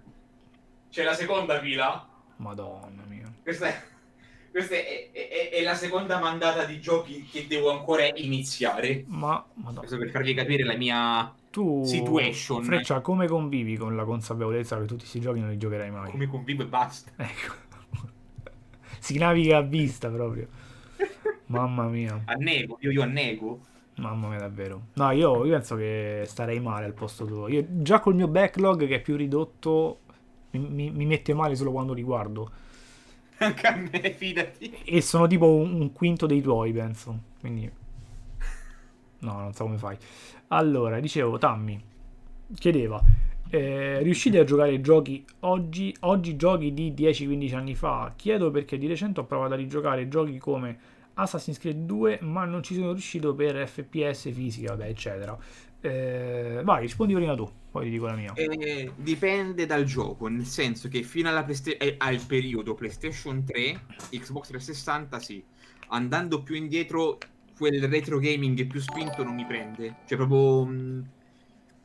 c'è la seconda pila, Madonna mia. questa è, questa è, è- è la seconda mandata di giochi che devo ancora iniziare. Ma, madonna. Questo per farvi capire la mia... Tu, Situation. Freccia, come convivi con la consapevolezza che tutti questi giochi non li giocherai mai? come convivo e basta. Ecco. (laughs) si naviga a vista proprio. Mamma mia. Annego, io, io annego. Mamma mia, davvero. No, io, io penso che starei male al posto tuo. Io già col mio backlog, che è più ridotto, mi, mi- mi mette male solo quando li guardo. Anche a me, fidati. E sono tipo un, un quinto dei tuoi, penso. Quindi. No, non so come fai. Allora, dicevo, Tammy chiedeva. eh, riuscite a giocare giochi oggi, oggi giochi di 10-15 anni fa? Chiedo perché di recente ho provato a rigiocare giochi come Assassin's Creed 2, ma non ci sono riuscito per FPS fisica, vabbè, eccetera. Eh, vai, rispondi prima tu, poi dico la mia. Eh, dipende dal gioco, nel senso che fino alla Playsta- eh, al periodo PlayStation 3, Xbox 360 sì. Andando più indietro, quel retro gaming più spinto non mi prende. Cioè proprio... mh,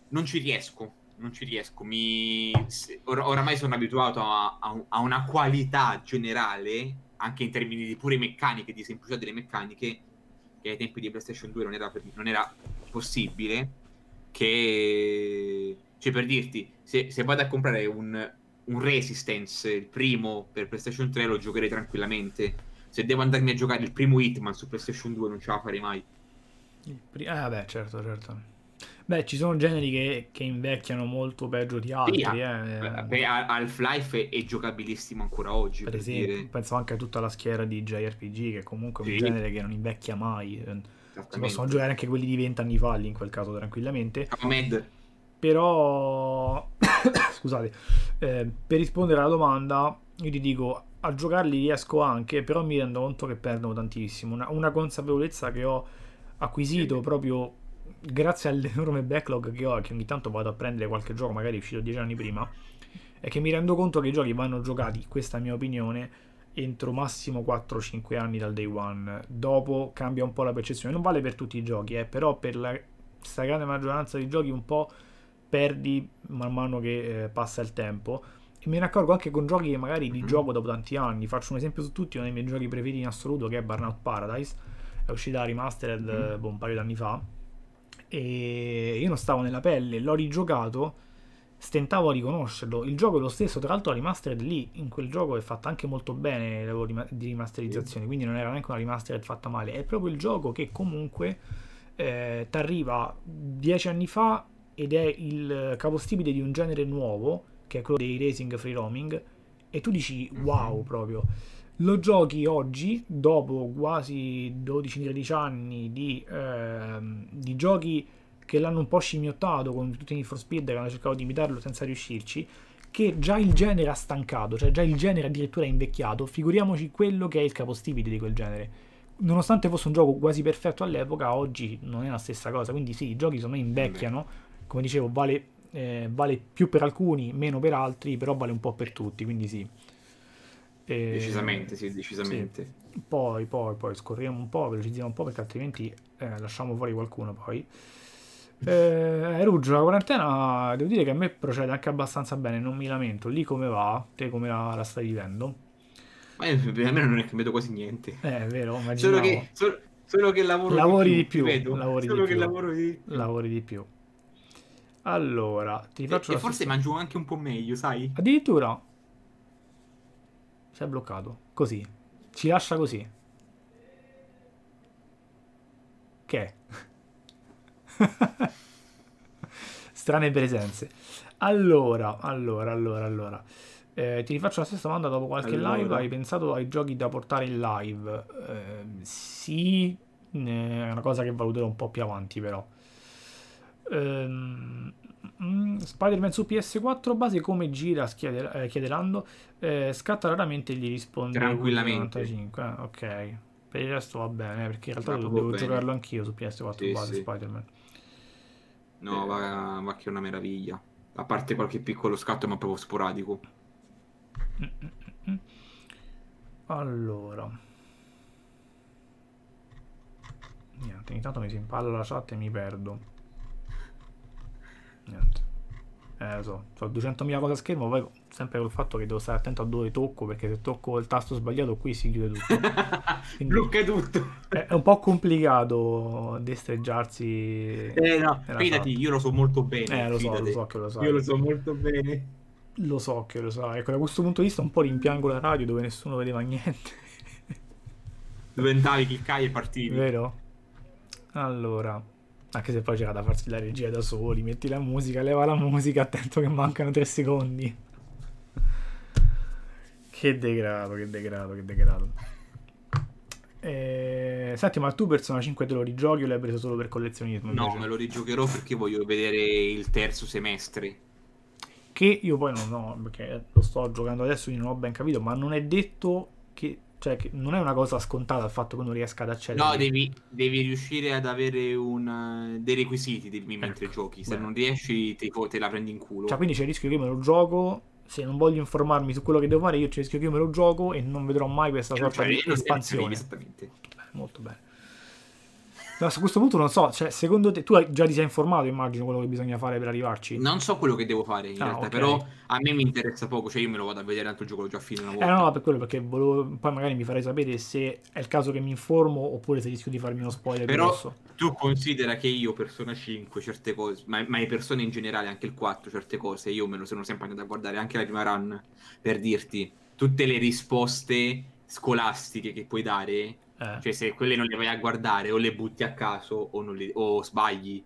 non ci riesco, non ci riesco. Mi... or- oramai sono abituato a, a a una qualità generale, anche in termini di pure meccaniche, di semplicità delle meccaniche, che ai tempi di PlayStation 2 non era, per- non era possibile che cioè per dirti se, se vado a comprare un, un Resistance il primo per PlayStation 3 lo giocherei tranquillamente se devo andarmi a giocare il primo Hitman su PlayStation 2 non ce la farei mai pri- eh, vabbè, certo, certo. Beh, ci sono generi che, che invecchiano molto peggio di altri, Sì, eh. Beh, Al- Half-Life è, è giocabilissimo ancora oggi per per, esempio, dire penso anche a tutta la schiera di JRPG, che comunque è un Sì. genere che non invecchia mai. Si possono giocare anche quelli di vent'anni fa lì in quel caso tranquillamente. Mad. Però, (coughs) scusate, eh, per rispondere alla domanda, io ti dico, a giocarli riesco anche, però mi rendo conto che perdono tantissimo. Una, una consapevolezza che ho acquisito proprio grazie all'enorme backlog che ho, che ogni tanto vado a prendere qualche gioco, magari uscito dieci anni prima, è che mi rendo conto che i giochi vanno giocati, questa è la mia opinione, entro massimo 4-5 anni dal day one. Dopo cambia un po' la percezione. Non vale per tutti i giochi, eh, però per la stragrande maggioranza dei giochi un po' perdi man mano che eh, passa il tempo. E me ne accorgo anche con giochi che magari li Mhm. gioco dopo tanti anni. Faccio un esempio su tutti, uno dei miei giochi preferiti in assoluto che è Burnout Paradise. È uscita remastered boh, un paio d'anni fa. E io non stavo nella pelle, l'ho rigiocato. Stentavo a riconoscerlo. Il gioco è lo stesso, tra l'altro la remastered lì, in quel gioco è fatta anche molto bene il lavoro rima- di rimasterizzazione, quindi non era neanche una remastered fatta male. È proprio il gioco che comunque eh, ti arriva dieci anni fa ed è il capostipite di un genere nuovo, che è quello dei racing free roaming, e tu dici wow proprio. Lo giochi oggi, dopo quasi 12-13 anni di, ehm, di giochi che l'hanno un po' scimmiottato con tutti i for Speed che hanno cercato di imitarlo senza riuscirci, che già il genere ha stancato, cioè già il genere addirittura è invecchiato, figuriamoci quello che è il capostipite di quel genere. Nonostante fosse un gioco quasi perfetto all'epoca, oggi non è la stessa cosa, quindi sì, i giochi secondo me invecchiano, come dicevo, vale, eh, vale più per alcuni, meno per altri, però vale un po' per tutti, quindi sì. E- decisamente sì decisamente poi, poi, poi scorriamo un po', velocizziamo un po' perché altrimenti eh, lasciamo fuori qualcuno poi. Eh, Ruggio, la quarantena devo dire che a me procede anche abbastanza bene, non mi lamento. Lì come va? Te come la, la stai vivendo? ma io, per me non è cambiato quasi niente Eh, è vero, solo immaginavo. che, solo, solo che lavoro Lavori di di più, più, ripeto. lavori solo di che più. lavoro di più Lavori di più. Allora, ti E, faccio e forse mangio anche un po' meglio, sai? Addirittura si è bloccato. Così. Ci lascia così. Che? (laughs) Strane presenze. Allora, allora, allora, allora. Eh, ti rifaccio la stessa domanda dopo qualche Allora. live. Hai pensato ai giochi da portare in live? Eh, sì, è una cosa che valuterò un po' più avanti, però. Mm, Spider-Man su PS4 base come gira? Chiede, eh, chiede Lando. Eh, scatta raramente e gli risponde Tranquillamente. 95. Eh, ok. Per il resto va bene, perché in realtà Va proprio devo bene. giocarlo anch'io su PS4 Sì, base sì. Spider-Man. No, va, va che è una meraviglia. A parte qualche piccolo scatto, ma proprio sporadico. Mm, mm, mm. Allora. Niente, ogni tanto mi si impalla la chat e mi perdo. Niente. Eh, lo so, ho 200.000 cose a schermo, poi sempre col fatto che devo stare attento a dove tocco, perché se tocco il tasto sbagliato qui si chiude tutto. (laughs) Quindi- Blocca tutto. È, un po' complicato destreggiarsi. Eh no, fidati, io lo so molto bene. Eh, lo so, lo so che lo sai. Io lo so molto bene. Lo so che lo sai. Ecco, da questo punto di vista un po' rimpiango la radio dove nessuno vedeva niente. (laughs) Dove entravi, cliccai e partivi. Vero? Allora, anche se poi c'era da farsi la regia da soli, metti la musica, leva la musica, attento che mancano tre secondi. Che degrado, che degrado, che degrado. Eh, senti, ma tu Persona 5 te lo rigiochi o l'hai preso solo per collezionismo? No, invece? me lo rigiocherò perché voglio vedere il terzo semestre. Che io poi non ho, perché lo sto giocando adesso, quindi non ho ben capito, ma non è detto che Cioè, che non è una cosa scontata il fatto che non riesca ad accedere. No, devi, devi riuscire ad avere un, dei requisiti di- mentre Ecco, giochi. Se bene. non riesci, te, te la prendi in culo. Cioè, quindi c'è il rischio che io me lo gioco. Se non voglio informarmi su quello che devo fare, io c'è il rischio che io me lo gioco e non vedrò mai questa sorta di espansione. Esattamente. Molto bene. No, su questo punto non so, cioè, secondo te, tu hai- già ti sei informato, immagino, quello che bisogna fare per arrivarci? Non so quello che devo fare in Ah, realtà, ok. però a me mi interessa poco. Cioè, io me lo vado a vedere tanto il gioco l'ho già finito una Eh volta. no, per quello, perché volevo, poi magari mi farei sapere se è il caso che mi informo oppure se rischio di farmi uno spoiler Però grosso. Tu considera che io, Persona 5, certe cose, ma, ma le persone in generale, anche il 4, certe cose, io me lo sono sempre andato a guardare, anche la prima run, per dirti, tutte le risposte scolastiche che puoi dare, Eh. cioè se quelle non le vai a guardare o le butti a caso o, non le- o sbagli,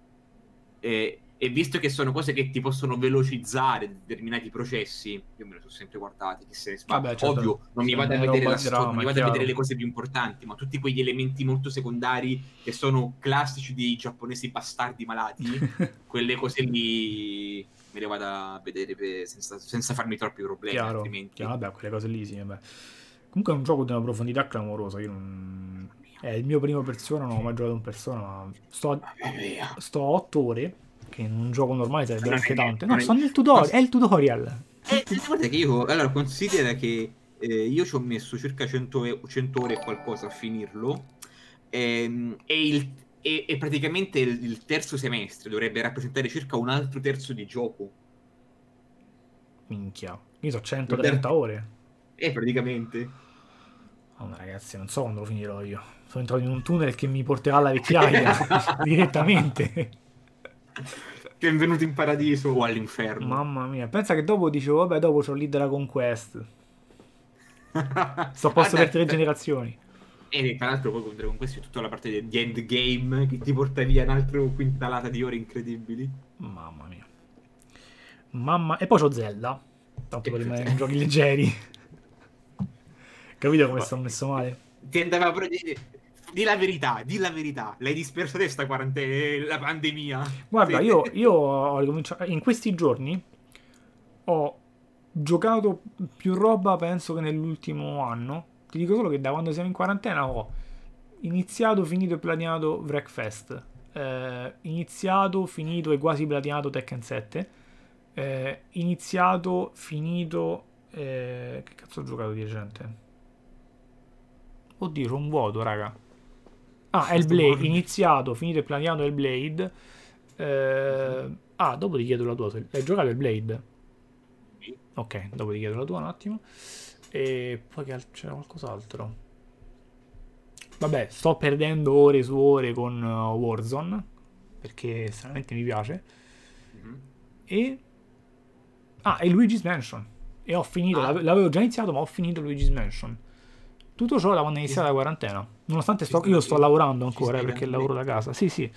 e, e visto che sono cose che ti possono velocizzare determinati processi, io me le sono sempre guardati, che se ne sbagli. Vabbè, certo. Ovvio, non mi vado a vedere la storia, non mi vado a vedere le cose più importanti, ma tutti quegli elementi molto secondari che sono classici dei giapponesi bastardi malati, (laughs) quelle cose lì me le vado a vedere per- senza, senza farmi troppi problemi, chiaro, altrimenti. chiaro, vabbè, quelle cose lì sì, vabbè. Comunque è un gioco di una profondità clamorosa, io non... È il mio primo persona, non ho mai giocato in persona, ma sto, sto a 8 ore, che in un gioco normale è anche non No, sto nel tutorial, è il tutorial. Eh, eh, guarda che io, allora, considera che eh, io ci ho messo circa 100, e- 100 ore e qualcosa a finirlo, ehm, e, il- e- e praticamente il, il terzo semestre dovrebbe rappresentare circa un altro terzo di gioco. Minchia, io so 130 ore. Eh, praticamente. Oh, ragazzi, non so quando lo finirò io. Sono entrato in un tunnel che mi porterà alla vecchiaia (laughs) (laughs) direttamente. Benvenuto in paradiso o all'inferno. Mamma mia, pensa che dopo dicevo, vabbè, dopo c'ho lì Dragon Quest. Sto a posto Ah, per tre generazioni. E tra l'altro poi con Dragon Quest c'è tutta la parte di- endgame che ti porta via un'altra quintalata di ore incredibili. Mamma mia. Mamma... E poi c'ho Zelda. Tanto per rimanere in giochi leggeri. (laughs) Capito come sono messo male? Ti andava proprio di, la verità, di la verità. L'hai disperso te sta quarantena, la pandemia. Guarda, io, (laughs) io ho ricominciato... In questi giorni ho giocato più roba, penso che nell'ultimo anno. Ti dico solo che da quando siamo in quarantena ho iniziato, finito e platinato Wreckfest. Eh, iniziato, finito e quasi platinato Tekken 7. Eh, iniziato, finito... eh, che cazzo ho giocato di recente? Oddio, c'ho un vuoto, raga. Ah, Hellblade, iniziato, finito e platinato Hellblade. Eh, ah, dopo ti chiedo la tua. Hai giocato Hellblade? Sì. Ok, dopo ti chiedo la tua un attimo. E poi che c'era qualcos'altro. Vabbè, sto perdendo ore su ore con uh, Warzone. Perché estremamente mi piace. Mhm. E. Ah, e Luigi's Mansion. E ho finito, Ah. l'ave- l'avevo già iniziato, ma ho finito Luigi's Mansion. Tutto ciò da quando è iniziata la quarantena. Nonostante sto- io sto lavorando ancora eh, perché lavoro da casa. Sì, sì.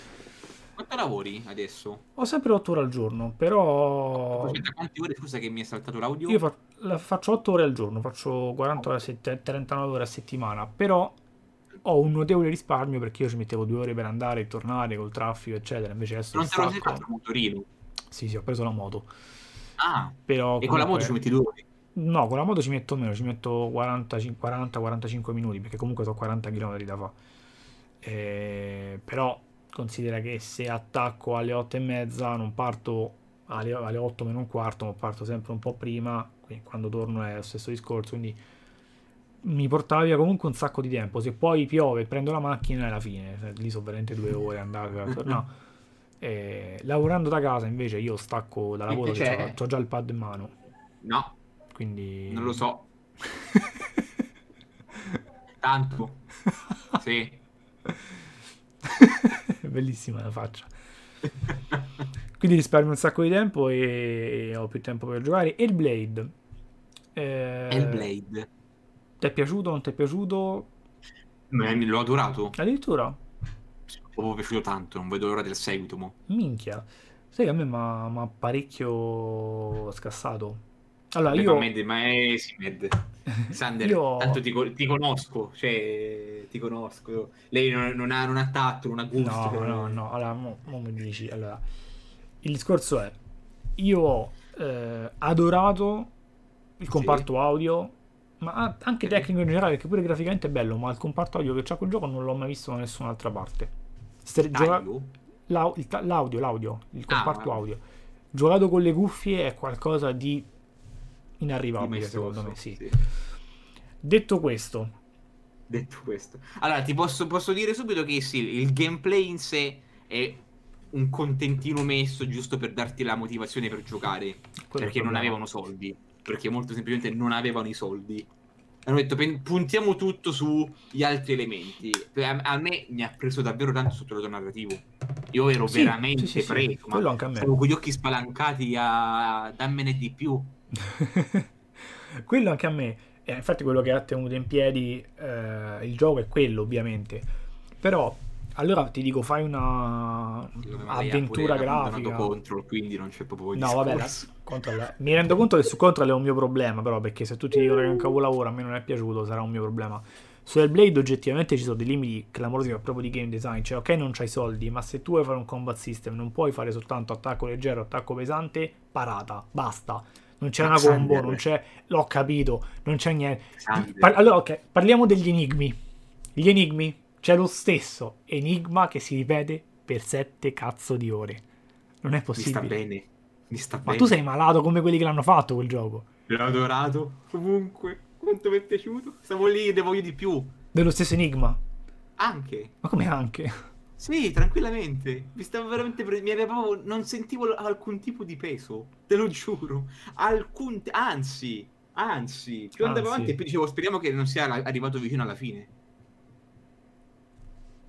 Quanto lavori adesso? Ho sempre 8 ore al giorno, però. Da quante ore, scusa che mi è saltato l'audio? Io fa- la- faccio 8 ore al giorno, faccio 40 ore a sett- 39 ore a settimana, però ho un notevole risparmio perché io ci mettevo 2 ore per andare e tornare col traffico, eccetera. Invece adesso non te lo sei fatto motorino. Sì, sì, ho preso la moto. Ah, Però e con la moto comunque- ci metti due ore. No, con la moto ci metto meno, ci metto 40-45 minuti perché comunque sono 40 km da fare. Eh, però considera che se attacco alle 8 e mezza non parto alle, alle 8 meno un quarto, ma parto sempre un po' prima, quindi quando torno è lo stesso discorso, quindi mi portava via comunque un sacco di tempo. Se poi piove e prendo la macchina è la fine, cioè, lì sono veramente due ore andare. No. Eh, lavorando da casa invece io stacco da lavoro ho già il pad in mano, No, quindi... non lo so. (laughs) Tanto. Sì. (laughs) Bellissima la faccia. Quindi risparmio un sacco di tempo e ho più tempo per giocare. E il Blade. Eh, Hellblade. Ti è piaciuto? Non ti è piaciuto? L'ho adorato. Addirittura? Mi è proprio piaciuto tanto. Non vedo l'ora del seguito. Mo. Minchia. Sai che a me mi ha parecchio scassato. Allora, io... ma Med- ma è sì, Med. Sander, Io- tanto ti, ti conosco. Cioè, ti conosco. Lei non, non ha, non ha tatto, non ha gusto. No, no, no. Allora, mo, mo mi dici. Allora, il discorso è: io ho eh, adorato il Sì. comparto audio, ma anche tecnico in generale, che pure graficamente è bello, ma il comparto audio che c'ha quel gioco non l'ho mai visto da nessun'altra parte. Stre- gioca- l'au- l'audio, l'audio, il Ah, comparto ma- audio. Giocato con le cuffie è qualcosa di inarrivabile, secondo me, sì. sì. Detto questo, Detto questo, allora ti posso, posso dire subito che sì, il gameplay in sé è un contentino messo giusto per darti la motivazione per giocare. quello perché non avevano soldi. Perché molto semplicemente non avevano i soldi. Hanno detto "Pen- puntiamo tutto sugli altri elementi. A, a me mi ha preso davvero tanto sotto lato narrativo. Io ero Sì, veramente sì, sì, preso, ma stavo con gli occhi spalancati a dammene di più. (laughs) quello anche a me. Eh, infatti quello che ha tenuto in piedi eh, il gioco è quello, ovviamente. Però, allora ti dico, fai una avventura grafica. Control, quindi non c'è proprio No, vabbè, la-. Control- mi rendo conto che su Control è un mio problema, però, perché se tutti dicono che è un capolavoro, a me non è piaciuto, sarà un mio problema. Su Hellblade oggettivamente ci sono dei limiti clamorosi proprio di game design, cioè ok non c'hai soldi, ma se tu vuoi fare un combat system non puoi fare soltanto attacco leggero, attacco pesante, parata, basta. Non c'è una combo, non c'è... L'ho capito, non c'è niente. Par- allora, ok, parliamo degli enigmi. Gli enigmi, c'è lo stesso enigma che si ripete per sette cazzo di ore. Non è Mi sta possibile. bene. Mi sta Ma bene. tu sei malato come quelli che l'hanno fatto quel gioco. L'ho adorato. Comunque, quanto mi è piaciuto. Stavo lì e ne voglio di più. Dello stesso enigma. Anche. Ma come anche? Sì, tranquillamente. Mi stavo veramente pre- mi proprio non sentivo alcun tipo di peso, te lo giuro. Alcun anzi, anzi, più andavo Anzi. avanti e più dicevo speriamo che non sia arrivato vicino alla fine.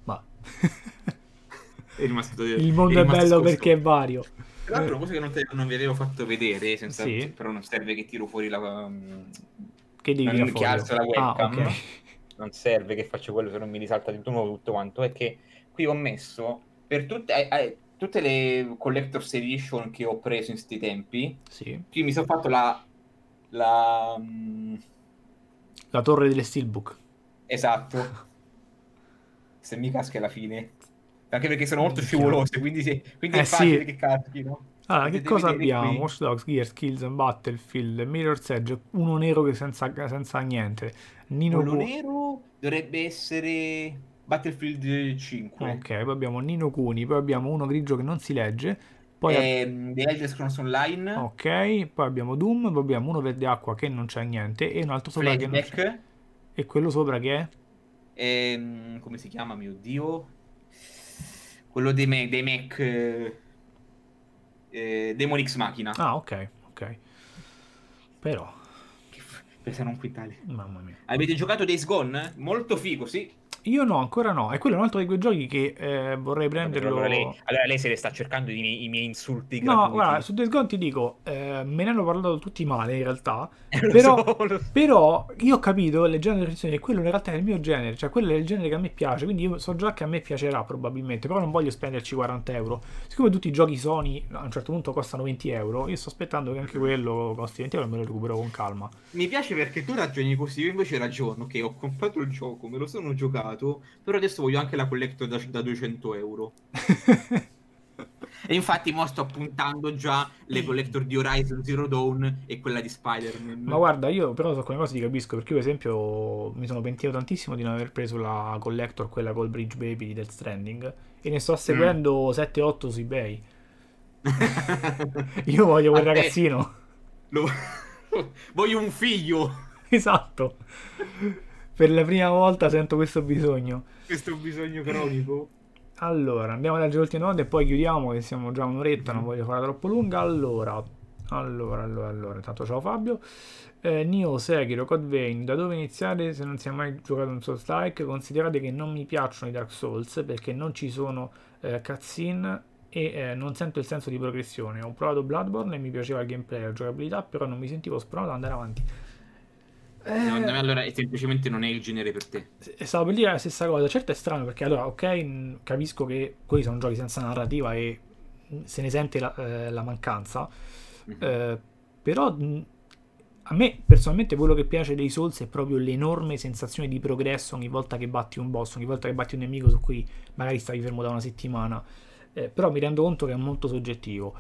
Ma (laughs) È rimasto (laughs) il mondo è, bello perché è vario. Tra l'altro, una cosa che non, te- non vi avevo fatto vedere, senza, Sì. però non serve che tiro fuori la. um, Che devi Non che alzo la Ah, webcam. ok. non serve che faccio quello se non mi risalta di nuovo tutto quanto. È che qui ho messo per tutte, eh, eh, tutte le Collector's Edition che ho preso in sti tempi. Sì. Qui mi sono fatto la. la mm, La torre delle steelbook. esatto. (laughs) Se mi casca alla fine. Anche perché sono molto scivolose, quindi, se- quindi Eh, è facile sì. che caschino. Allora, che cosa abbiamo? qui. Watch Dogs, Gears, Kills and Battlefield, Mirror's Edge, uno nero che senza, senza niente. Nino Quello Ku- nero dovrebbe essere Battlefield 5. Ok, poi abbiamo Nino Kuni, poi abbiamo uno grigio che non si legge. Poi Ehm, The Elder Scrolls Online. Ok, poi abbiamo Doom, poi abbiamo uno verde acqua che non c'è niente e un altro sopra che non c'è. Flashback. E quello sopra che è? Ehm, come si chiama, mio dio? Quello dei, Me- dei Mac. eh, eh, Demon X Machina. Ah, ok, ok. Però, Che f- pesano un quintale. mamma mia. Avete giocato Days Gone? Molto figo, sì. Io no, ancora no. E quello è un altro di quei giochi che eh, vorrei prenderlo. Allora lei, allora lei se le sta cercando i miei, i miei insulti No, gratuiti. guarda, su Days Gone ti dico, eh, me ne hanno parlato tutti male in realtà. (laughs) Però, so, lo so. però io ho capito, leggendo le recensioni, che quello in realtà è il mio genere, cioè quello è il genere che a me piace, quindi io so già che a me piacerà probabilmente, però non voglio spenderci 40 euro. Siccome tutti i giochi Sony a un certo punto costano 20 euro, io sto aspettando che anche quello costi 20 euro e me lo recupero con calma. Mi piace perché tu ragioni così, io invece ragiono che ho comprato il gioco, me lo sono giocato, però adesso voglio anche la collector da, da 200 euro. (laughs) E infatti mo sto puntando già le collector di Horizon Zero Dawn e quella di Spider-Man. Ma guarda, io però su alcune cose ti capisco, perché io per esempio mi sono pentito tantissimo di non aver preso la collector, quella col Bridge Baby di Death Stranding, e ne sto seguendo 7-8 su eBay. (laughs) Io voglio quel Vabbè. ragazzino. Lo- (laughs) Voglio un figlio. Esatto. Per la prima volta sento questo bisogno. Questo bisogno cronico. Allora, andiamo alle ultime domande e poi chiudiamo che siamo già a un'oretta, non voglio farla troppo lunga. Allora, allora, allora, allora, intanto ciao Fabio. Eh, Nio, Sekiro, Code Vein, da dove iniziare se non si è mai giocato un Souls-like? Considerate che non mi piacciono i Dark Souls perché non ci sono eh, cutscene e eh, non sento il senso di progressione. Ho provato Bloodborne e mi piaceva il gameplay e la giocabilità, però non mi sentivo spronato ad andare avanti. Secondo Eh, me allora semplicemente non è il genere per te. Stavo per dire la stessa cosa, certo è strano perché allora, ok, capisco che quelli sono giochi senza narrativa e se ne sente la, eh, la mancanza, Mhm. eh, però a me personalmente quello che piace dei Souls è proprio l'enorme sensazione di progresso ogni volta che batti un boss, ogni volta che batti un nemico su cui magari stavi fermo da una settimana. Eh, però mi rendo conto che è molto soggettivo.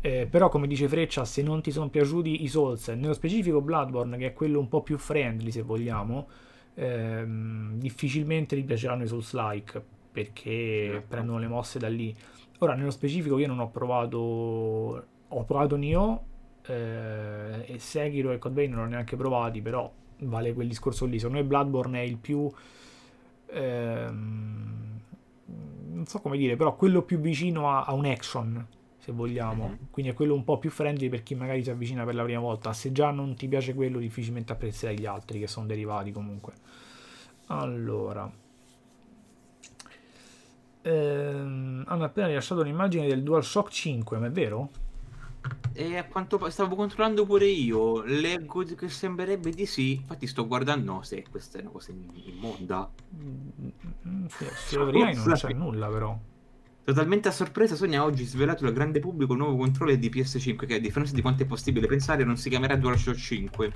Eh, però, come dice Freccia, se non ti sono piaciuti i Souls, nello specifico Bloodborne, che è quello un po' più friendly, se vogliamo, ehm, difficilmente ti piaceranno i Souls-like perché prendono le mosse da lì. Ora, nello specifico, io non ho provato. Ho provato Nioh eh, e Sekiro e Vein non ho neanche provati, però vale quel discorso lì. Secondo me Bloodborne è il più. ehm, non so come dire, però quello più vicino a, a un action, se vogliamo. Mhm. Quindi è quello un po' più friendly per chi magari si avvicina per la prima volta. Se già non ti piace quello, difficilmente apprezzerai gli altri che sono derivati comunque. Allora. Ehm, hanno appena rilasciato un'immagine del DualShock 5, ma è vero? E a quanto stavo controllando pure io, leggo che sembrerebbe di sì. Infatti sto guardando, no, se questa è una cosa im- immonda. Mm, sì, su Everai non c'è nulla però. Totalmente a sorpresa, Sony ha oggi svelato al grande pubblico il nuovo controller di PS5 che a differenza di quanto è possibile pensare non si chiamerà DualShock 5.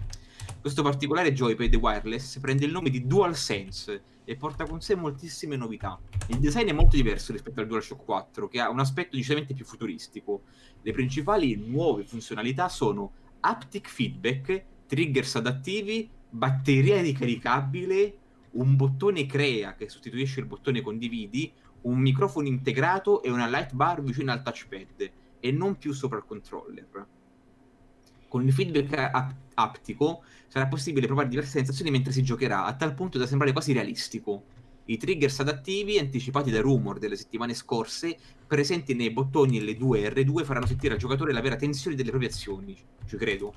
Questo particolare joypad wireless prende il nome di DualSense e porta con sé moltissime novità. Il design è molto diverso rispetto al DualShock 4 che ha un aspetto decisamente più futuristico. Le principali nuove funzionalità sono haptic feedback, triggers adattivi, batteria ricaricabile, un bottone crea che sostituisce il bottone condividi, un microfono integrato e una light bar vicino al touchpad e non più sopra il controller. Con il feedback ap- aptico sarà possibile provare diverse sensazioni mentre si giocherà, a tal punto da sembrare quasi realistico. I triggers adattivi, anticipati da rumor delle settimane scorse, presenti nei bottoni L2 e R2, faranno sentire al giocatore la vera tensione delle proprie azioni. Ci credo.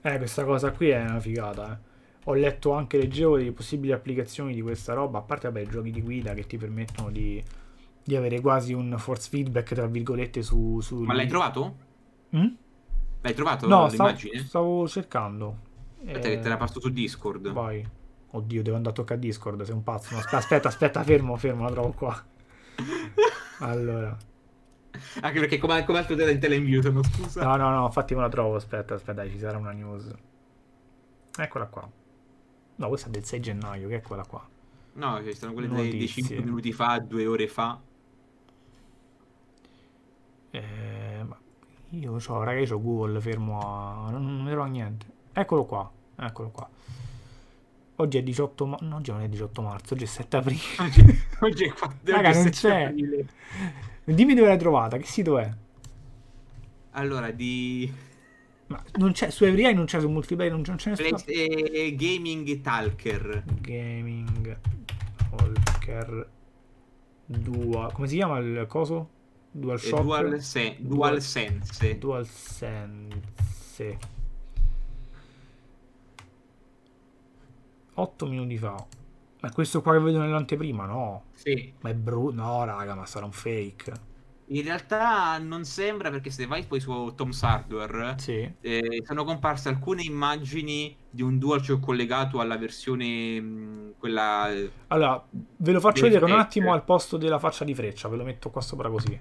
Eh, questa cosa qui è una figata, eh. Ho letto anche, leggevo delle possibili applicazioni di questa roba, a parte vabbè, i giochi di guida che ti permettono di, di avere quasi un force feedback, tra virgolette, su... su Ma l'hai trovato? Mm? L'hai trovato No, stavo, l'immagine? stavo cercando. Aspetta Eh, che te la passo su Discord. Vai. Oddio, devo andare a toccare Discord, sei un pazzo. No, aspetta, aspetta, fermo, fermo, la trovo qua. (laughs) Allora. Anche perché come, come altro te la telemutono, scusa. No, no, no, infatti me la trovo, aspetta, aspetta, ci sarà una news. Eccola qua. No, questa è del 6 gennaio, che è quella qua. No, ci stanno quelle dei, dei Notizie. 5 minuti fa, 2 ore fa. Eh, io c'ho, raga, io c'ho Google fermo a... Non, non vedo niente. Eccolo qua, eccolo qua. Oggi è 18 marzo, no, oggi non è 18 marzo, oggi è 7 aprile. Oggi, (laughs) oggi è 4 (laughs) Raga, non c'è. Dimmi dove l'hai trovata, che sito è? Allora, di Ma non c'è, su Every non c'è, su Multiplayer non c'è, non c'è nessuno. Eh, Gaming Talker. Gaming Walker Dual. Come si chiama il coso? DualShock? Dual, se- Dual Sense. DualSense. 8 minuti fa. Ma questo qua che vedo nell'anteprima? No. Sì. Ma è brutto. No, raga, ma sarà un fake. In realtà non sembra perché se vai poi su Tom's Hardware Sì. eh, sono comparse alcune immagini di un DualShock collegato alla versione mh, quella eh, Allora, ve lo faccio vedere un attimo al posto della faccia di freccia. Ve lo metto qua sopra così.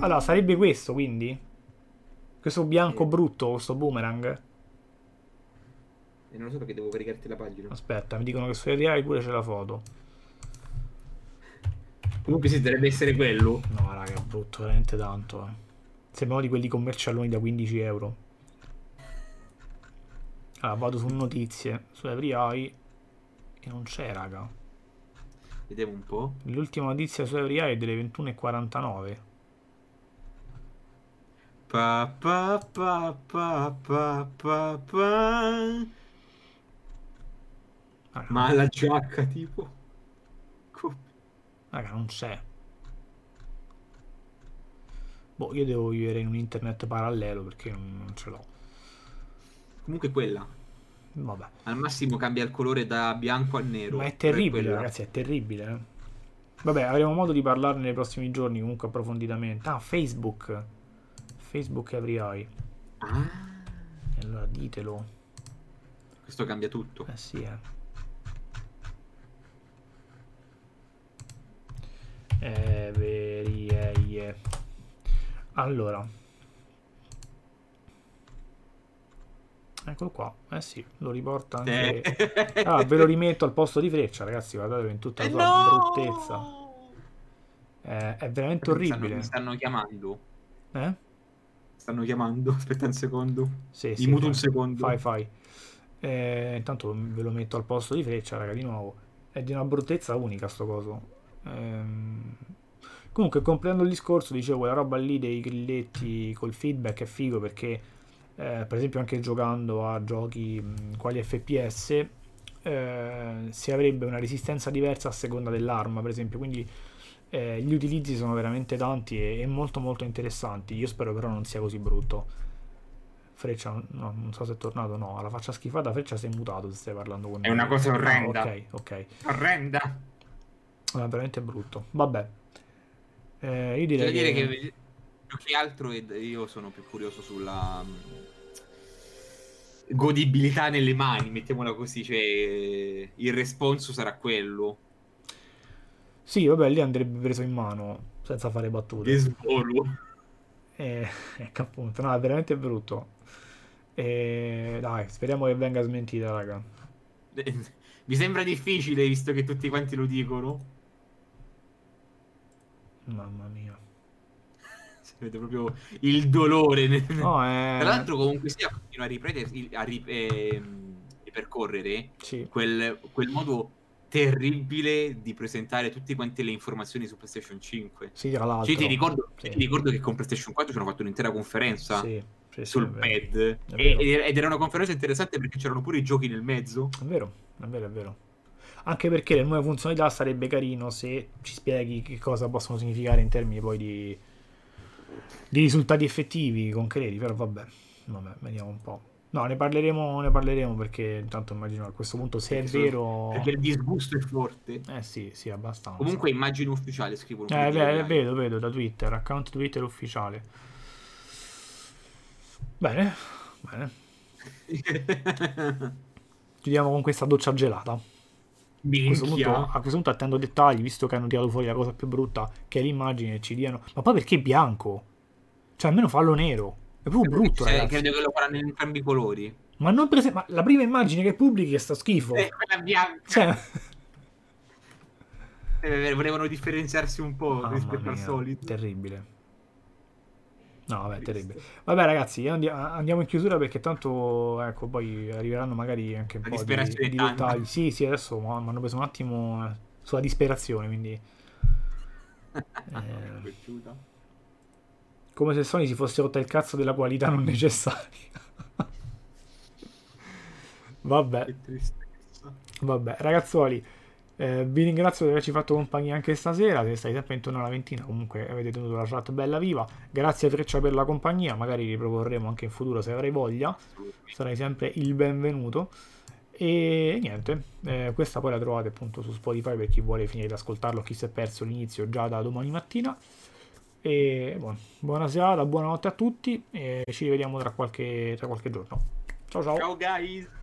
Allora, sarebbe questo quindi? Questo bianco brutto, questo boomerang? E non lo so perché devo caricarti la pagina. Aspetta, mi dicono che su RI pure c'è la foto. Comunque sì, dovrebbe essere quello. No, raga, è brutto veramente tanto. Eh. Sembrano di quelli commercialoni da 15 euro. Allora, vado su notizie, su EveryEye e non c'è, raga. Vediamo un po'. L'ultima notizia su EveryEye è delle 21.49. Pa, pa, pa, pa, pa, pa, pa. Raga, Ma la giacca tipo. Raga, non c'è. Boh, io devo vivere in un internet parallelo perché non, ce l'ho. Comunque quella. Vabbè. Al massimo cambia il colore da bianco a nero. Ma è Però terribile, ragazzi, è terribile. eh. Vabbè, avremo modo di parlarne nei prossimi giorni comunque approfonditamente. Ah, Facebook. Facebook EveryEye. Ah, E allora ditelo. questo cambia tutto. Eh sì, eh. Everyeye. Allora. Ecco Eccolo qua. Eh sì, lo riporta anche... Eh. Ah, ve lo rimetto al posto di freccia, ragazzi, guardate in tutta la Eh, sua no! bruttezza. Eh, è veramente Mi stanno, orribile. mi stanno chiamando. Eh? Stanno chiamando. (laughs) Aspetta un secondo. Sì, Mi sì, muto fai- un secondo. Fai, fai. Eh, intanto ve lo metto al posto di freccia, raga, di nuovo. È di una bruttezza unica sto coso. Ehm, Comunque, comprendo il discorso, dicevo, quella roba lì dei grilletti col feedback è figo perché, eh, per esempio, anche giocando a giochi mh, quali FPS, eh, si avrebbe una resistenza diversa a seconda dell'arma, per esempio. Quindi eh, gli utilizzi sono veramente tanti e, e molto molto interessanti. Io spero però non sia così brutto. Freccia, no, non so se è tornato, no, alla faccia schifata Freccia sei mutato se stai parlando con È me. una cosa Ah, orrenda. ok, ok. Orrenda. È veramente brutto. Vabbè. Eh, io direi dire che... che più che altro io sono più curioso sulla mm, godibilità nelle mani, mettiamola così, cioè il responso sarà quello. Sì, vabbè, lì andrebbe preso in mano, senza fare battute. Che svolo. Eh, (laughs) ecco appunto, no, è veramente brutto. E dai, speriamo che venga smentita, raga. Mi sembra difficile visto che tutti quanti lo dicono. Mamma mia. (laughs) Si vede proprio il dolore. nel- No, è... Tra l'altro comunque sia continua a ripetere, a ri- ehm, ripercorrere Sì, quel, quel modo terribile di presentare tutte quante le informazioni su PlayStation 5. sì, tra l'altro. Cioè, ti, ricordo, Sì. ti ricordo che con PlayStation 4 ci hanno fatto un'intera conferenza Sì, sì, sul pad e- ed era una conferenza interessante perché c'erano pure i giochi nel mezzo. È vero, è vero, è vero. Anche perché le nuove funzionalità sarebbe carino se ci spieghi che cosa possono significare in termini poi di, di risultati effettivi, concreti, però vabbè, vabbè, vediamo un po'. No, ne parleremo, ne parleremo perché intanto immagino a questo punto se è Perché vero... Perché il disgusto è forte. Eh sì, sì, abbastanza. Comunque immagine ufficiale scrivono. Eh, beh, vedo, vedo da Twitter, account Twitter ufficiale. Bene, bene. (laughs) Chiudiamo con questa doccia gelata. A questo, punto, a questo punto attendo dettagli, visto che hanno tirato fuori la cosa più brutta, che è l'immagine ci diano... Ma poi perché bianco? Cioè, almeno fallo nero. È proprio brutto, Cioè, ragazzi. credo che lo faranno in entrambi i colori. Ma non prese... Ma la prima immagine che pubblichi è sta schifo. Eh, quella bianca. Cioè... (laughs) (laughs) Eh, volevano differenziarsi un po' Mamma rispetto al mia, solito. Terribile. No, vabbè, terribile. Vabbè, ragazzi, andi- andiamo in chiusura perché tanto, ecco, poi arriveranno magari anche un La po' di, disperazione di è dettagli. Sì, sì, adesso mi hanno preso un attimo sulla disperazione, quindi... (laughs) eh, Piaciuta. Come se Sony si fosse rotta il cazzo della qualità non necessaria. (laughs) vabbè, vabbè, ragazzuoli, eh, vi ringrazio di averci fatto compagnia anche stasera. Se stai sempre intorno alla ventina, comunque avete tenuto la chat bella viva. Grazie a Freccia per la compagnia. Magari riproporremo anche in futuro se avrai voglia. Sarai sempre il benvenuto. E niente, eh, questa poi la trovate appunto su Spotify per chi vuole finire di ascoltarlo, chi si è perso l'inizio già da domani mattina. E buon- buona serata, buonanotte a tutti e ci rivediamo tra qualche, tra qualche giorno. Ciao ciao. Ciao guys.